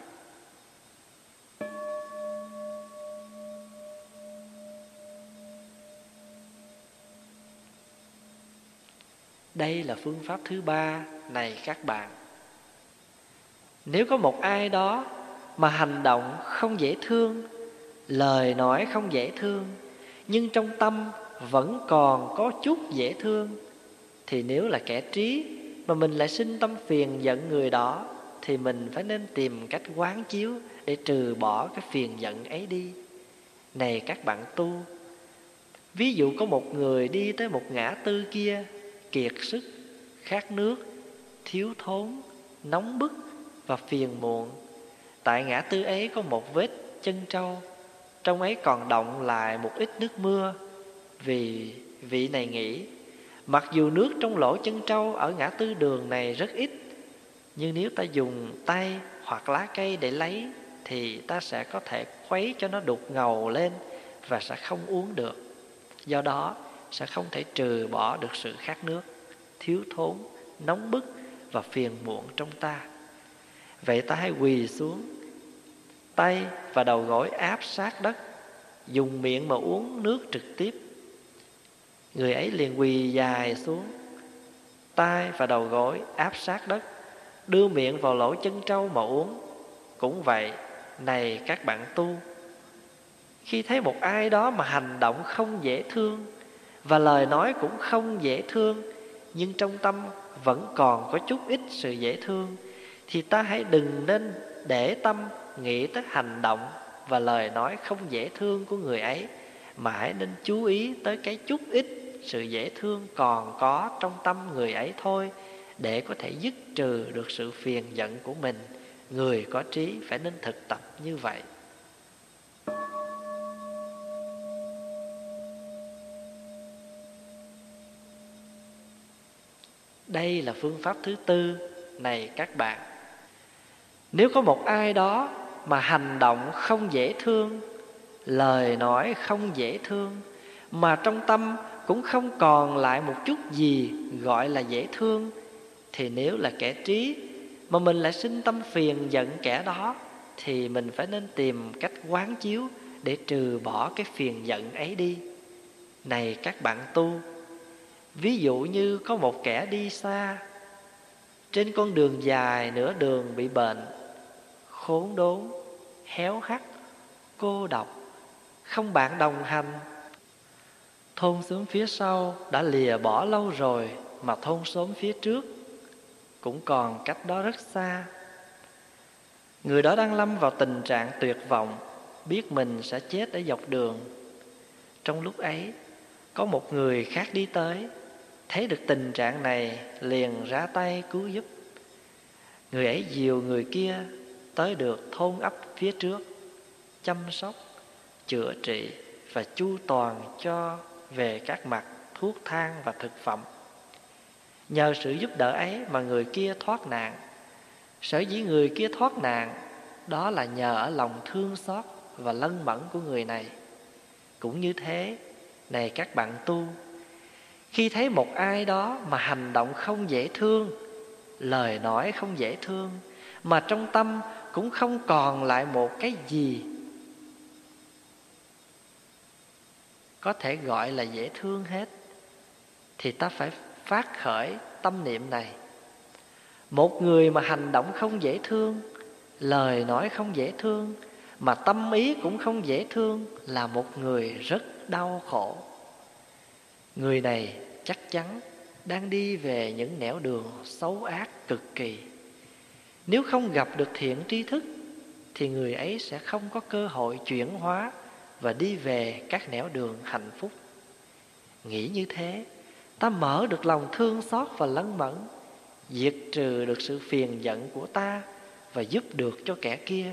Đây là phương pháp thứ ba này các bạn. Nếu có một ai đó mà hành động không dễ thương, lời nói không dễ thương, nhưng trong tâm vẫn còn có chút dễ thương thì nếu là kẻ trí mà mình lại sinh tâm phiền giận người đó, thì mình phải nên tìm cách quán chiếu để trừ bỏ cái phiền giận ấy đi. Này các bạn tu, ví dụ có một người đi tới một ngã tư kia, kiệt sức, khát nước, thiếu thốn, nóng bức và phiền muộn. Tại ngã tư ấy có một vết chân trâu, trong ấy còn động lại một ít nước mưa. Vì vị này nghĩ mặc dù nước trong lỗ chân trâu ở ngã tư đường này rất ít, nhưng nếu ta dùng tay hoặc lá cây để lấy thì ta sẽ có thể khuấy cho nó đục ngầu lên và sẽ không uống được. Do đó, sẽ không thể trừ bỏ được sự khát nước, thiếu thốn, nóng bức và phiền muộn trong ta. Vậy ta hãy quỳ xuống, tay và đầu gối áp sát đất, dùng miệng mà uống nước trực tiếp người ấy liền quỳ dài xuống, tay và đầu gối áp sát đất, đưa miệng vào lỗ chân trâu mà uống. Cũng vậy, này các bạn tu, khi thấy một ai đó mà hành động không dễ thương và lời nói cũng không dễ thương, nhưng trong tâm vẫn còn có chút ít sự dễ thương, thì ta hãy đừng nên để tâm nghĩ tới hành động và lời nói không dễ thương của người ấy, mà hãy nên chú ý tới cái chút ít sự dễ thương còn có trong tâm người ấy thôi, để có thể dứt trừ được sự phiền giận của mình, người có trí phải nên thực tập như vậy. Đây là phương pháp thứ tư này các bạn. Nếu có một ai đó mà hành động không dễ thương, lời nói không dễ thương, mà trong tâm cũng không còn lại một chút gì gọi là dễ thương. Thì nếu là kẻ trí mà mình lại sinh tâm phiền giận kẻ đó, thì mình phải nên tìm cách quán chiếu để trừ bỏ cái phiền giận ấy đi. Này các bạn tu, ví dụ như có một kẻ đi xa, trên con đường dài nửa đường bị bệnh, khốn đốn, héo hắt, cô độc, không bạn đồng hành thôn xóm phía sau đã lìa bỏ lâu rồi mà thôn xóm phía trước cũng còn cách đó rất xa. Người đó đang lâm vào tình trạng tuyệt vọng, biết mình sẽ chết ở dọc đường. Trong lúc ấy, có một người khác đi tới, thấy được tình trạng này liền ra tay cứu giúp. Người ấy dìu người kia tới được thôn ấp phía trước, chăm sóc, chữa trị và chu toàn cho về các mặt thuốc thang và thực phẩm. Nhờ sự giúp đỡ ấy mà người kia thoát nạn. Sở dĩ người kia thoát nạn, đó là nhờ ở lòng thương xót và lân mẫn của người này. Cũng như thế, này các bạn tu, khi thấy một ai đó mà hành động không dễ thương, lời nói không dễ thương, mà trong tâm cũng không còn lại một cái gì có thể gọi là dễ thương hết, thì ta phải phát khởi tâm niệm này. Một người mà hành động không dễ thương, lời nói không dễ thương, mà tâm ý cũng không dễ thương là một người rất đau khổ. Người này chắc chắn đang đi về những nẻo đường xấu ác cực kỳ. Nếu không gặp được thiện tri thức, thì người ấy sẽ không có cơ hội chuyển hóa và đi về các nẻo đường hạnh phúc. Nghĩ như thế, ta mở được lòng thương xót và lấn mẫn, diệt trừ được sự phiền giận của ta và giúp được cho kẻ kia,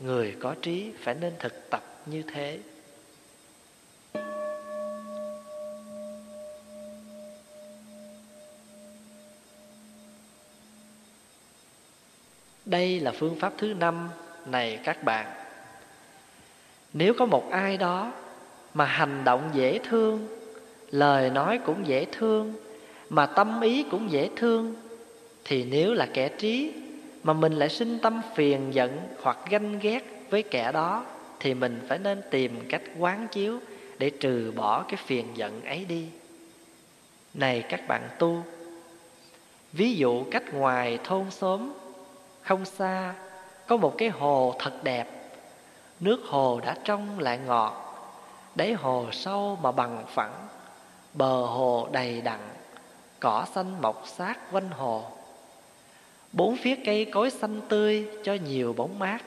người có trí phải nên thực tập như thế. Đây là phương pháp thứ năm này các bạn nếu có một ai đó mà hành động dễ thương, lời nói cũng dễ thương, mà tâm ý cũng dễ thương, thì nếu là kẻ trí mà mình lại sinh tâm phiền giận hoặc ganh ghét với kẻ đó, thì mình phải nên tìm cách quán chiếu để trừ bỏ cái phiền giận ấy đi. Này các bạn tu, ví dụ cách ngoài thôn xóm, không xa có một cái hồ thật đẹp nước hồ đã trong lại ngọt, đáy hồ sâu mà bằng phẳng. Bờ hồ đầy đặn, cỏ xanh mọc sát quanh hồ. Bốn phía cây cối xanh tươi cho nhiều bóng mát.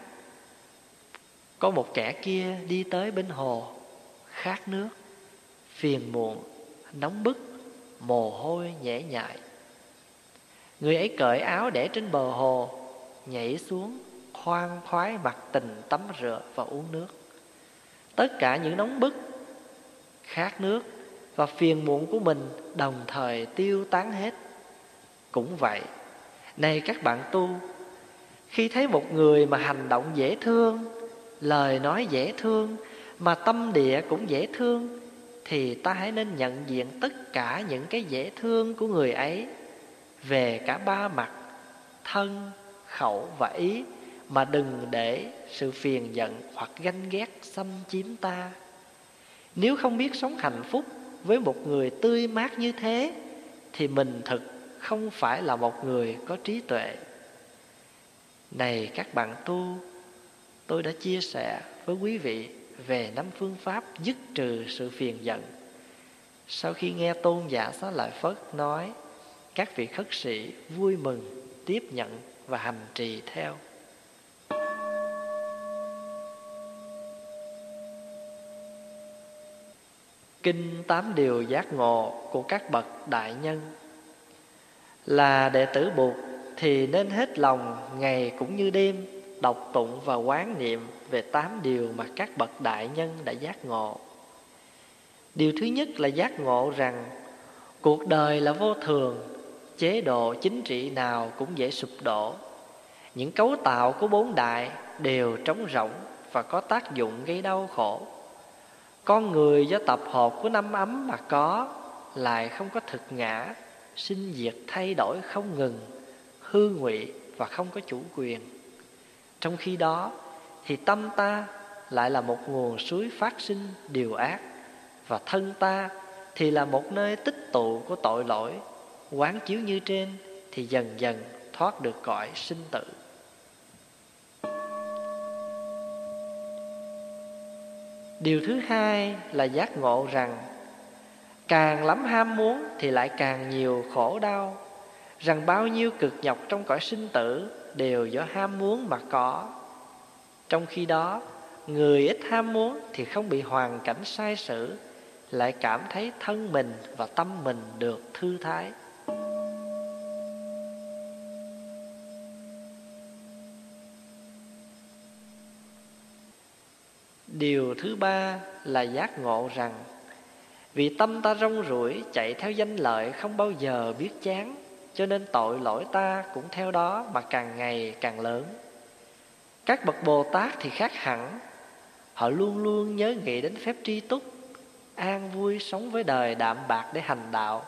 Có một kẻ kia đi tới bên hồ, khát nước, phiền muộn, nóng bức, mồ hôi nhễ nhại. Người ấy cởi áo để trên bờ hồ, nhảy xuống khoan khoái mặc tình tắm rửa và uống nước. Tất cả những nóng bức, khát nước và phiền muộn của mình đồng thời tiêu tán hết. Cũng vậy, này các bạn tu, khi thấy một người mà hành động dễ thương, lời nói dễ thương, mà tâm địa cũng dễ thương, thì ta hãy nên nhận diện tất cả những cái dễ thương của người ấy về cả ba mặt, thân, khẩu và ý mà đừng để sự phiền giận hoặc ganh ghét xâm chiếm ta. Nếu không biết sống hạnh phúc với một người tươi mát như thế, thì mình thực không phải là một người có trí tuệ. Này các bạn tu, tôi đã chia sẻ với quý vị về năm phương pháp dứt trừ sự phiền giận. Sau khi nghe tôn giả xá lợi phất nói, các vị khất sĩ vui mừng tiếp nhận và hành trì theo. Kinh tám điều giác ngộ của các bậc đại nhân. Là đệ tử buộc thì nên hết lòng ngày cũng như đêm, đọc tụng và quán niệm về tám điều mà các bậc đại nhân đã giác ngộ. Điều thứ nhất là giác ngộ rằng, cuộc đời là vô thường, chế độ chính trị nào cũng dễ sụp đổ. Những cấu tạo của bốn đại đều trống rỗng và có tác dụng gây đau khổ con người do tập hợp của năm ấm mà có, lại không có thực ngã, sinh diệt thay đổi không ngừng, hư ngụy và không có chủ quyền. Trong khi đó, thì tâm ta lại là một nguồn suối phát sinh điều ác, và thân ta thì là một nơi tích tụ của tội lỗi, quán chiếu như trên thì dần dần thoát được cõi sinh tử. Điều thứ hai là giác ngộ rằng, càng lắm ham muốn thì lại càng nhiều khổ đau. Rằng bao nhiêu cực nhọc trong cõi sinh tử đều do ham muốn mà có. Trong khi đó, người ít ham muốn thì không bị hoàn cảnh sai sử lại cảm thấy thân mình và tâm mình được thư thái. Điều thứ ba là giác ngộ rằng, vì tâm ta rong ruổi chạy theo danh lợi không bao giờ biết chán, cho nên tội lỗi ta cũng theo đó mà càng ngày càng lớn. Các bậc bồ tát thì khác hẳn, họ luôn luôn nhớ nghĩ đến phép tri túc, an vui sống với đời đạm bạc để hành đạo,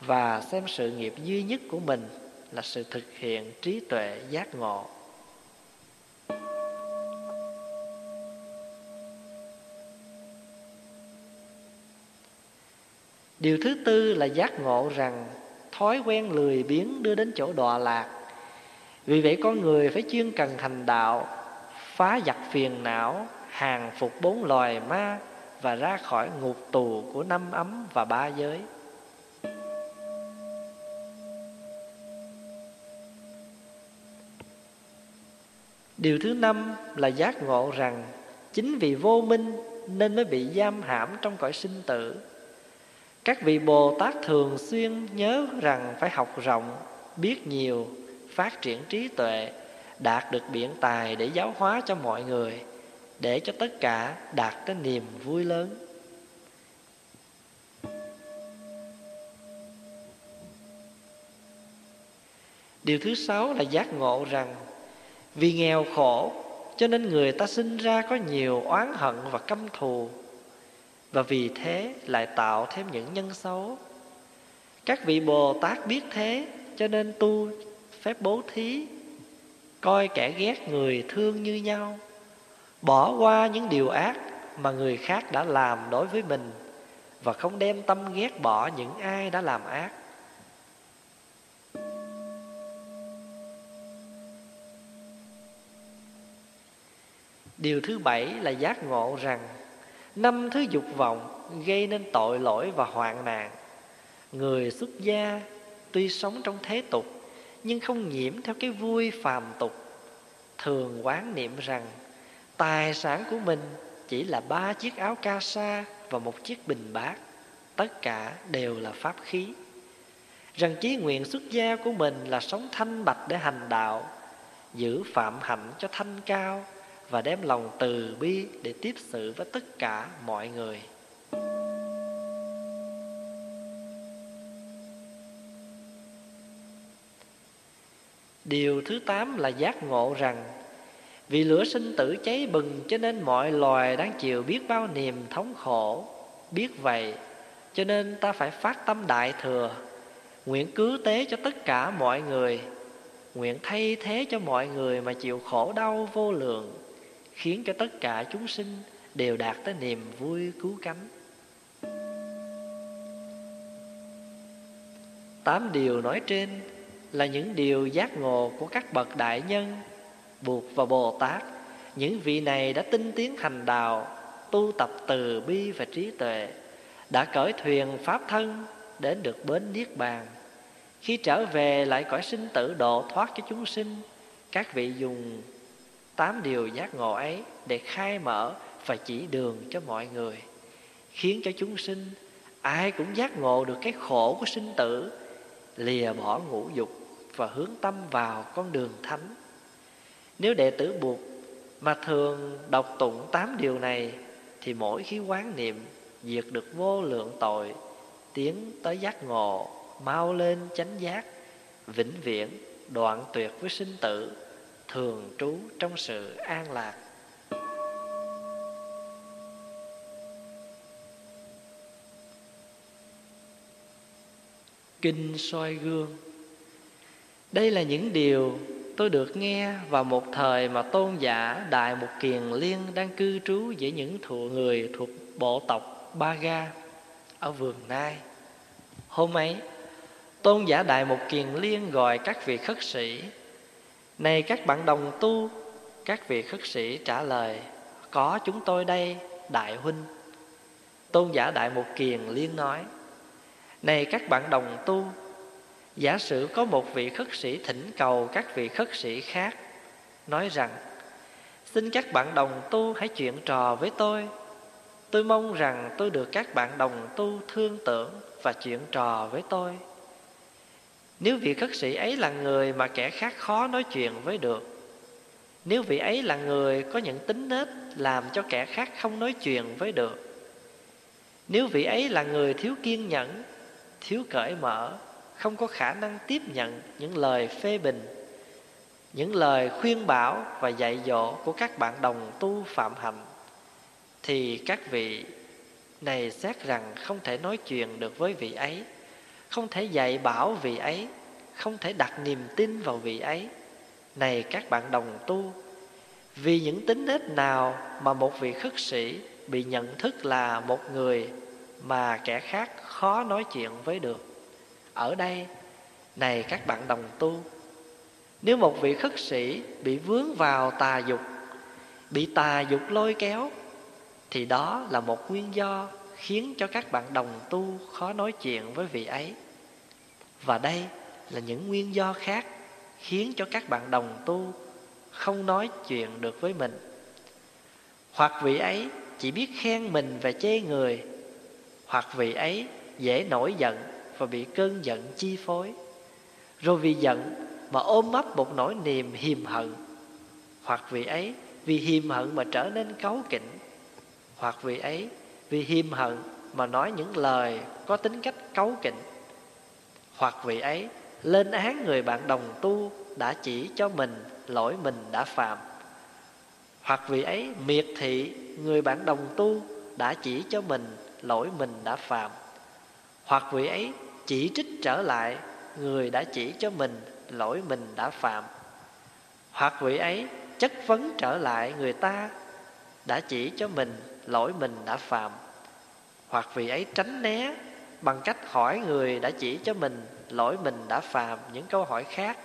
và xem sự nghiệp duy nhất của mình là sự thực hiện trí tuệ giác ngộ. Điều thứ tư là giác ngộ rằng thói quen lười biếng đưa đến chỗ đọa lạc. Vì vậy con người phải chuyên cần hành đạo, phá giặc phiền não, hàng phục bốn loài ma và ra khỏi ngục tù của năm ấm và ba giới. Điều thứ năm là giác ngộ rằng chính vì vô minh nên mới bị giam hãm trong cõi sinh tử các vị bồ tát thường xuyên nhớ rằng phải học rộng, biết nhiều, phát triển trí tuệ, đạt được biện tài để giáo hóa cho mọi người, để cho tất cả đạt tới niềm vui lớn. Điều thứ sáu là giác ngộ rằng, vì nghèo khổ, cho nên người ta sinh ra có nhiều oán hận và căm thù và vì thế lại tạo thêm những nhân xấu. Các vị bồ tát biết thế, cho nên tu phép bố thí, coi kẻ ghét người thương như nhau, bỏ qua những điều ác mà người khác đã làm đối với mình, và không đem tâm ghét bỏ những ai đã làm ác. Điều thứ bảy là giác ngộ rằng năm thứ dục vọng gây nên tội lỗi và hoạn nạn. Người xuất gia tuy sống trong thế tục, nhưng không nhiễm theo cái vui phàm tục. Thường quán niệm rằng, tài sản của mình chỉ là ba chiếc áo ca sa và một chiếc bình bát. Tất cả đều là pháp khí. Rằng chí nguyện xuất gia của mình là sống thanh bạch để hành đạo, giữ phạm hạnh cho thanh cao và đem lòng từ bi để tiếp xử với tất cả mọi người. Điều thứ tám là giác ngộ rằng, vì lửa sinh tử cháy bừng cho nên mọi loài đang chịu biết bao niềm thống khổ. Biết vậy, cho nên ta phải phát tâm đại thừa, nguyện cứu tế cho tất cả mọi người, nguyện thay thế cho mọi người mà chịu khổ đau vô lượng khiến cho tất cả chúng sinh đều đạt tới niềm vui cứu cánh. Tám điều nói trên là những điều giác ngộ của các bậc đại nhân buộc và bồ tát. Những vị này đã tinh tiến hành đạo, tu tập từ bi và trí tuệ, đã cởi thuyền pháp thân đến được bến niết bàn. Khi trở về lại cõi sinh tử độ thoát cho chúng sinh, các vị dùng tám điều giác ngộ ấy để khai mở và chỉ đường cho mọi người, khiến cho chúng sinh, ai cũng giác ngộ được cái khổ của sinh tử, lìa bỏ ngũ dục và hướng tâm vào con đường thánh. Nếu đệ tử buộc mà thường đọc tụng tám điều này, thì mỗi khi quán niệm diệt được vô lượng tội, tiến tới giác ngộ, mau lên chánh giác, vĩnh viễn đoạn tuyệt với sinh tử thường trú trong sự an lạc. Kinh soi gương. Đây là những điều tôi được nghe vào một thời mà tôn giả đại mục kiền liên đang cư trú với những thụ người thuộc bộ tộc ba ga ở vườn nai. Hôm ấy, tôn giả đại mục kiền liên gọi các vị khất sĩ này các bạn đồng tu, các vị khất sĩ trả lời, có chúng tôi đây, đại huynh. Tôn giả đại một kiền liên nói, này các bạn đồng tu, giả sử có một vị khất sĩ thỉnh cầu các vị khất sĩ khác, nói rằng, xin các bạn đồng tu hãy chuyện trò với tôi. Tôi mong rằng tôi được các bạn đồng tu thương tưởng và chuyện trò với tôi nếu vị khất sĩ ấy là người mà kẻ khác khó nói chuyện với được, nếu vị ấy là người có những tính nết làm cho kẻ khác không nói chuyện với được, nếu vị ấy là người thiếu kiên nhẫn, thiếu cởi mở, không có khả năng tiếp nhận những lời phê bình, những lời khuyên bảo và dạy dỗ của các bạn đồng tu phạm hạnh, thì các vị này xét rằng không thể nói chuyện được với vị ấy không thể dạy bảo vị ấy, không thể đặt niềm tin vào vị ấy. Này các bạn đồng tu, vì những tính nết nào mà một vị khất sĩ bị nhận thức là một người mà kẻ khác khó nói chuyện với được? Ở đây, này các bạn đồng tu, nếu một vị khất sĩ bị vướng vào tà dục, bị tà dục lôi kéo, thì đó là một nguyên do khiến cho các bạn đồng tu khó nói chuyện với vị ấy. Và đây là những nguyên do khác khiến cho các bạn đồng tu không nói chuyện được với mình. Hoặc vị ấy chỉ biết khen mình và chê người, hoặc vị ấy dễ nổi giận và bị cơn giận chi phối. Rồi vì giận mà ôm ấp một nỗi niềm hiềm hận, hoặc vị ấy vì hiềm hận mà trở nên cáu kỉnh, hoặc vị ấy vì hiềm hận mà nói những lời có tính cách cấu kỉnh. Hoặc vị ấy, lên án người bạn đồng tu đã chỉ cho mình lỗi mình đã phạm. Hoặc vị ấy, miệt thị người bạn đồng tu đã chỉ cho mình lỗi mình đã phạm. Hoặc vị ấy, chỉ trích trở lại người đã chỉ cho mình lỗi mình đã phạm. Hoặc vị ấy, chất vấn trở lại người ta đã chỉ cho mình lỗi mình đã phạm. Hoặc vì ấy tránh né, bằng cách hỏi người đã chỉ cho mình lỗi mình đã phạm những câu hỏi khác.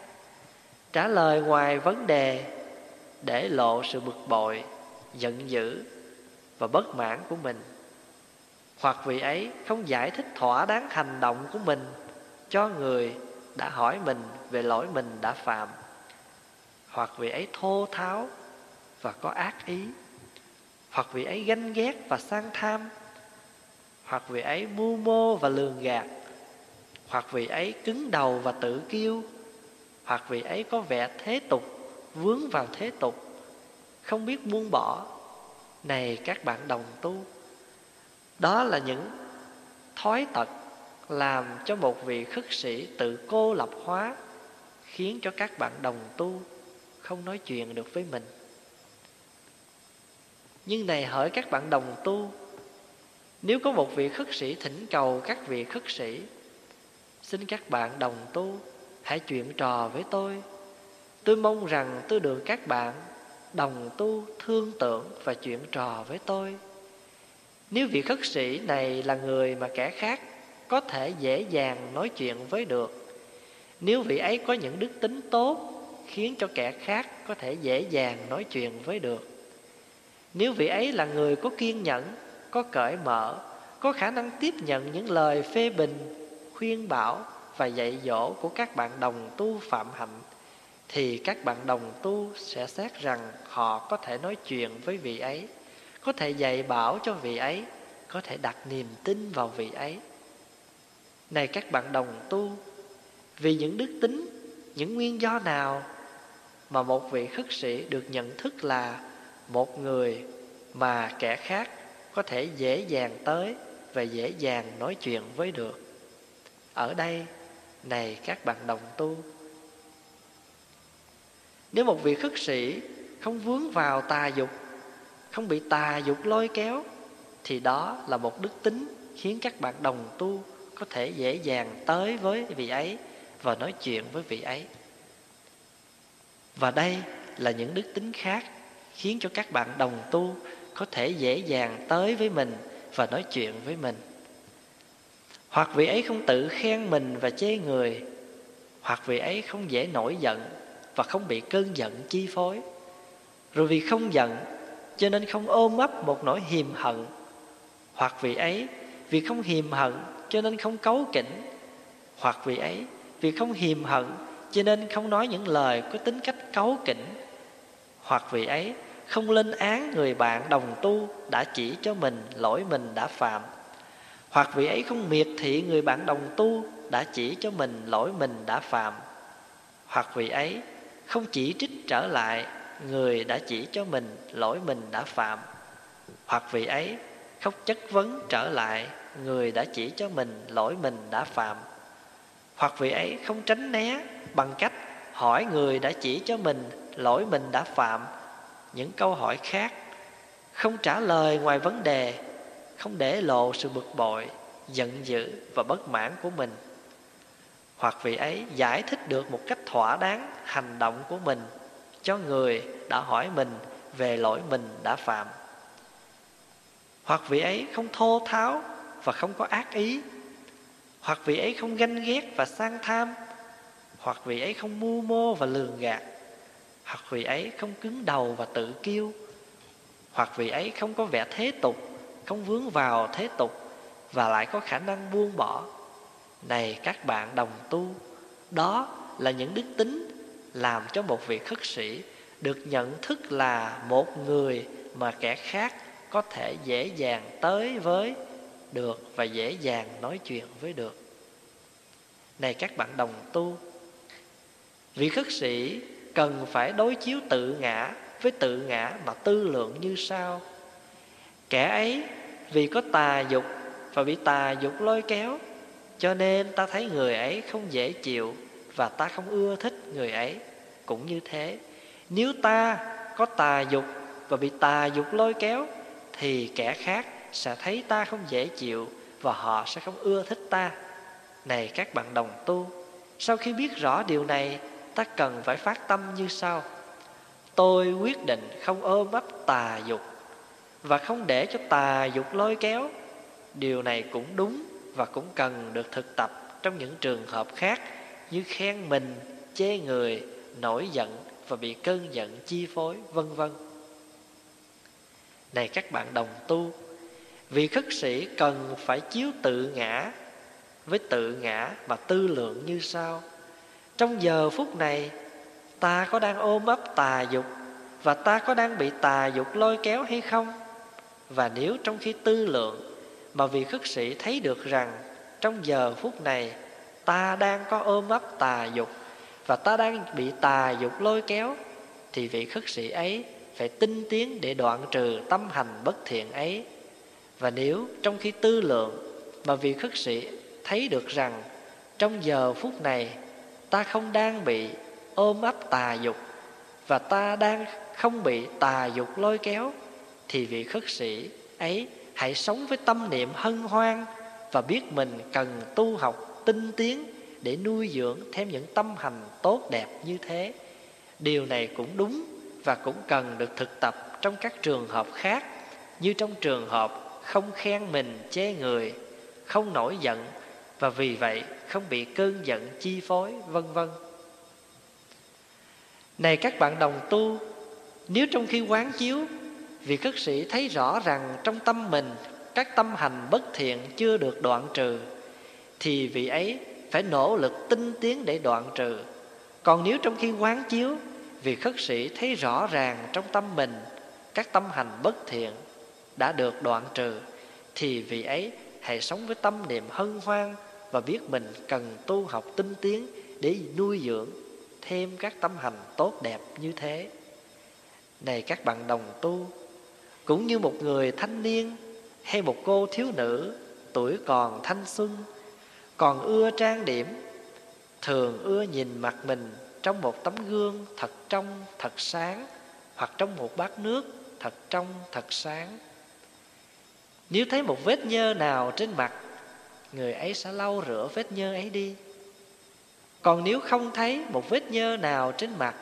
Trả lời ngoài vấn đề, để lộ sự bực bội, giận dữ và bất mãn của mình. Hoặc vì ấy không giải thích thỏa đáng hành động của mình cho người đã hỏi mình về lỗi mình đã phạm. Hoặc vì ấy thô tháo và có ác ý hoặc vì ấy ganh ghét và sang tham. Hoặc vì ấy mưu mô và lường gạt. Hoặc vì ấy cứng đầu và tự kiêu. Hoặc vì ấy có vẻ thế tục, vướng vào thế tục. Không biết buông bỏ. Này các bạn đồng tu, đó là những thói tật làm cho một vị khất sĩ tự cô lập hóa, khiến cho các bạn đồng tu không nói chuyện được với mình nhưng này hỏi các bạn đồng tu, nếu có một vị khất sĩ thỉnh cầu các vị khất sĩ, xin các bạn đồng tu, hãy chuyện trò với tôi. Tôi mong rằng tôi được các bạn đồng tu thương tưởng và chuyện trò với tôi. Nếu vị khất sĩ này là người mà kẻ khác có thể dễ dàng nói chuyện với được, nếu vị ấy có những đức tính tốt khiến cho kẻ khác có thể dễ dàng nói chuyện với được nếu vị ấy là người có kiên nhẫn, có cởi mở, có khả năng tiếp nhận những lời phê bình, khuyên bảo và dạy dỗ của các bạn đồng tu phạm hạnh, thì các bạn đồng tu sẽ xét rằng họ có thể nói chuyện với vị ấy, có thể dạy bảo cho vị ấy, có thể đặt niềm tin vào vị ấy. Này các bạn đồng tu, vì những đức tính, những nguyên do nào mà một vị khất sĩ được nhận thức là một người mà kẻ khác có thể dễ dàng tới và dễ dàng nói chuyện với được. Ở đây, này các bạn đồng tu, nếu một vị khất sĩ không vướng vào tà dục, không bị tà dục lôi kéo, thì đó là một đức tính khiến các bạn đồng tu có thể dễ dàng tới với vị ấy và nói chuyện với vị ấy. Và đây là những đức tính khác khiến cho các bạn đồng tu có thể dễ dàng tới với mình và nói chuyện với mình. Hoặc vị ấy không tự khen mình và chê người, hoặc vị ấy không dễ nổi giận và không bị cơn giận chi phối. Rồi vì không giận, cho nên không ôm ấp một nỗi hiềm hận. Hoặc vị ấy vì không hiềm hận, cho nên không cấu kỉnh. Hoặc vị ấy vì không hiềm hận, cho nên không nói những lời có tính cách cấu kỉnh. Hoặc vị ấy không lên án người bạn đồng tu đã chỉ cho mình, lỗi mình đã phạm. Hoặc vị ấy không miệt thị người bạn đồng tu đã chỉ cho mình, lỗi mình đã phạm. Hoặc vị ấy không chỉ trích trở lại người đã chỉ cho mình, lỗi mình đã phạm. Hoặc vị ấy không chất vấn trở lại người đã chỉ cho mình, lỗi mình đã phạm. Hoặc vị ấy không tránh né bằng cách hỏi người đã chỉ cho mình, lỗi mình đã phạm những câu hỏi khác, không trả lời ngoài vấn đề, không để lộ sự bực bội, giận dữ và bất mãn của mình. Hoặc vị ấy giải thích được một cách thỏa đáng hành động của mình cho người đã hỏi mình về lỗi mình đã phạm. Hoặc vị ấy không thô tháo và không có ác ý. Hoặc vị ấy không ganh ghét và sang tham. Hoặc vị ấy không mưu mô và lường gạt hoặc vì ấy không cứng đầu và tự kiêu, hoặc vì ấy không có vẻ thế tục, không vướng vào thế tục và lại có khả năng buông bỏ. Này các bạn đồng tu, đó là những đức tính làm cho một vị khất sĩ được nhận thức là một người mà kẻ khác có thể dễ dàng tới với được và dễ dàng nói chuyện với được. Này các bạn đồng tu, vị khất sĩ cần phải đối chiếu tự ngã với tự ngã mà tư lượng như sau. Kẻ ấy vì có tà dục và bị tà dục lôi kéo, cho nên ta thấy người ấy không dễ chịu và ta không ưa thích người ấy. Cũng như thế, nếu ta có tà dục và bị tà dục lôi kéo, thì kẻ khác sẽ thấy ta không dễ chịu và họ sẽ không ưa thích ta. Này các bạn đồng tu, sau khi biết rõ điều này ta cần phải phát tâm như sau. Tôi quyết định không ôm ấp tà dục và không để cho tà dục lôi kéo. Điều này cũng đúng và cũng cần được thực tập trong những trường hợp khác như khen mình, chê người, nổi giận và bị cơn giận chi phối, vân vân. Này các bạn đồng tu, vị khất sĩ cần phải chiếu tự ngã. Với tự ngã mà tư lượng như sau trong giờ phút này, ta có đang ôm ấp tà dục và ta có đang bị tà dục lôi kéo hay không? Và nếu trong khi tư lượng mà vị khất sĩ thấy được rằng trong giờ phút này ta đang có ôm ấp tà dục và ta đang bị tà dục lôi kéo, thì vị khất sĩ ấy phải tinh tiến để đoạn trừ tâm hành bất thiện ấy. Và nếu trong khi tư lượng mà vị khất sĩ thấy được rằng trong giờ phút này ta không đang bị ôm ấp tà dục và ta đang không bị tà dục lôi kéo, thì vị khất sĩ ấy hãy sống với tâm niệm hân hoan và biết mình cần tu học tinh tiến để nuôi dưỡng thêm những tâm hành tốt đẹp như thế. Điều này cũng đúng và cũng cần được thực tập trong các trường hợp khác, như trong trường hợp không khen mình, chê người, không nổi giận và vì vậy không bị cơn giận chi phối, vân vân. Này các bạn đồng tu, nếu trong khi quán chiếu, vị khất sĩ thấy rõ rằng trong tâm mình các tâm hành bất thiện chưa được đoạn trừ, thì vị ấy phải nỗ lực tinh tiến để đoạn trừ. Còn nếu trong khi quán chiếu, vị khất sĩ thấy rõ ràng trong tâm mình các tâm hành bất thiện đã được đoạn trừ, thì vị ấy hãy sống với tâm niệm hân hoan và biết mình cần tu học tinh tiến để nuôi dưỡng thêm các tâm hành tốt đẹp như thế. Này các bạn đồng tu, cũng như một người thanh niên hay một cô thiếu nữ tuổi còn thanh xuân, còn ưa trang điểm, thường ưa nhìn mặt mình trong một tấm gương thật trong, thật sáng, hoặc trong một bát nước thật trong, thật sáng. Nếu thấy một vết nhơ nào trên mặt người ấy sẽ lau rửa vết nhơ ấy đi. Còn nếu không thấy một vết nhơ nào trên mặt,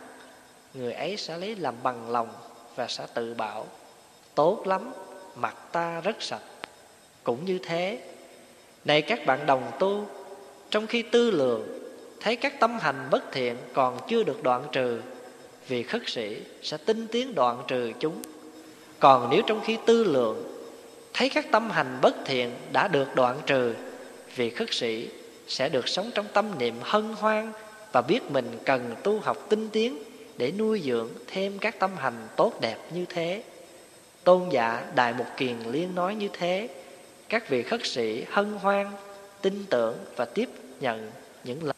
người ấy sẽ lấy làm bằng lòng và sẽ tự bảo, tốt lắm, mặt ta rất sạch. Cũng như thế. Này các bạn đồng tu, trong khi tư lượng thấy các tâm hành bất thiện còn chưa được đoạn trừ, vì khất sĩ sẽ tinh tiến đoạn trừ chúng. Còn nếu trong khi tư lượng thấy các tâm hành bất thiện đã được đoạn trừ vị khất sĩ sẽ được sống trong tâm niệm hân hoan và biết mình cần tu học tinh tiến để nuôi dưỡng thêm các tâm hành tốt đẹp như thế. Tôn giả đại mục kiền liên nói như thế, các vị khất sĩ hân hoan, tin tưởng và tiếp nhận những lời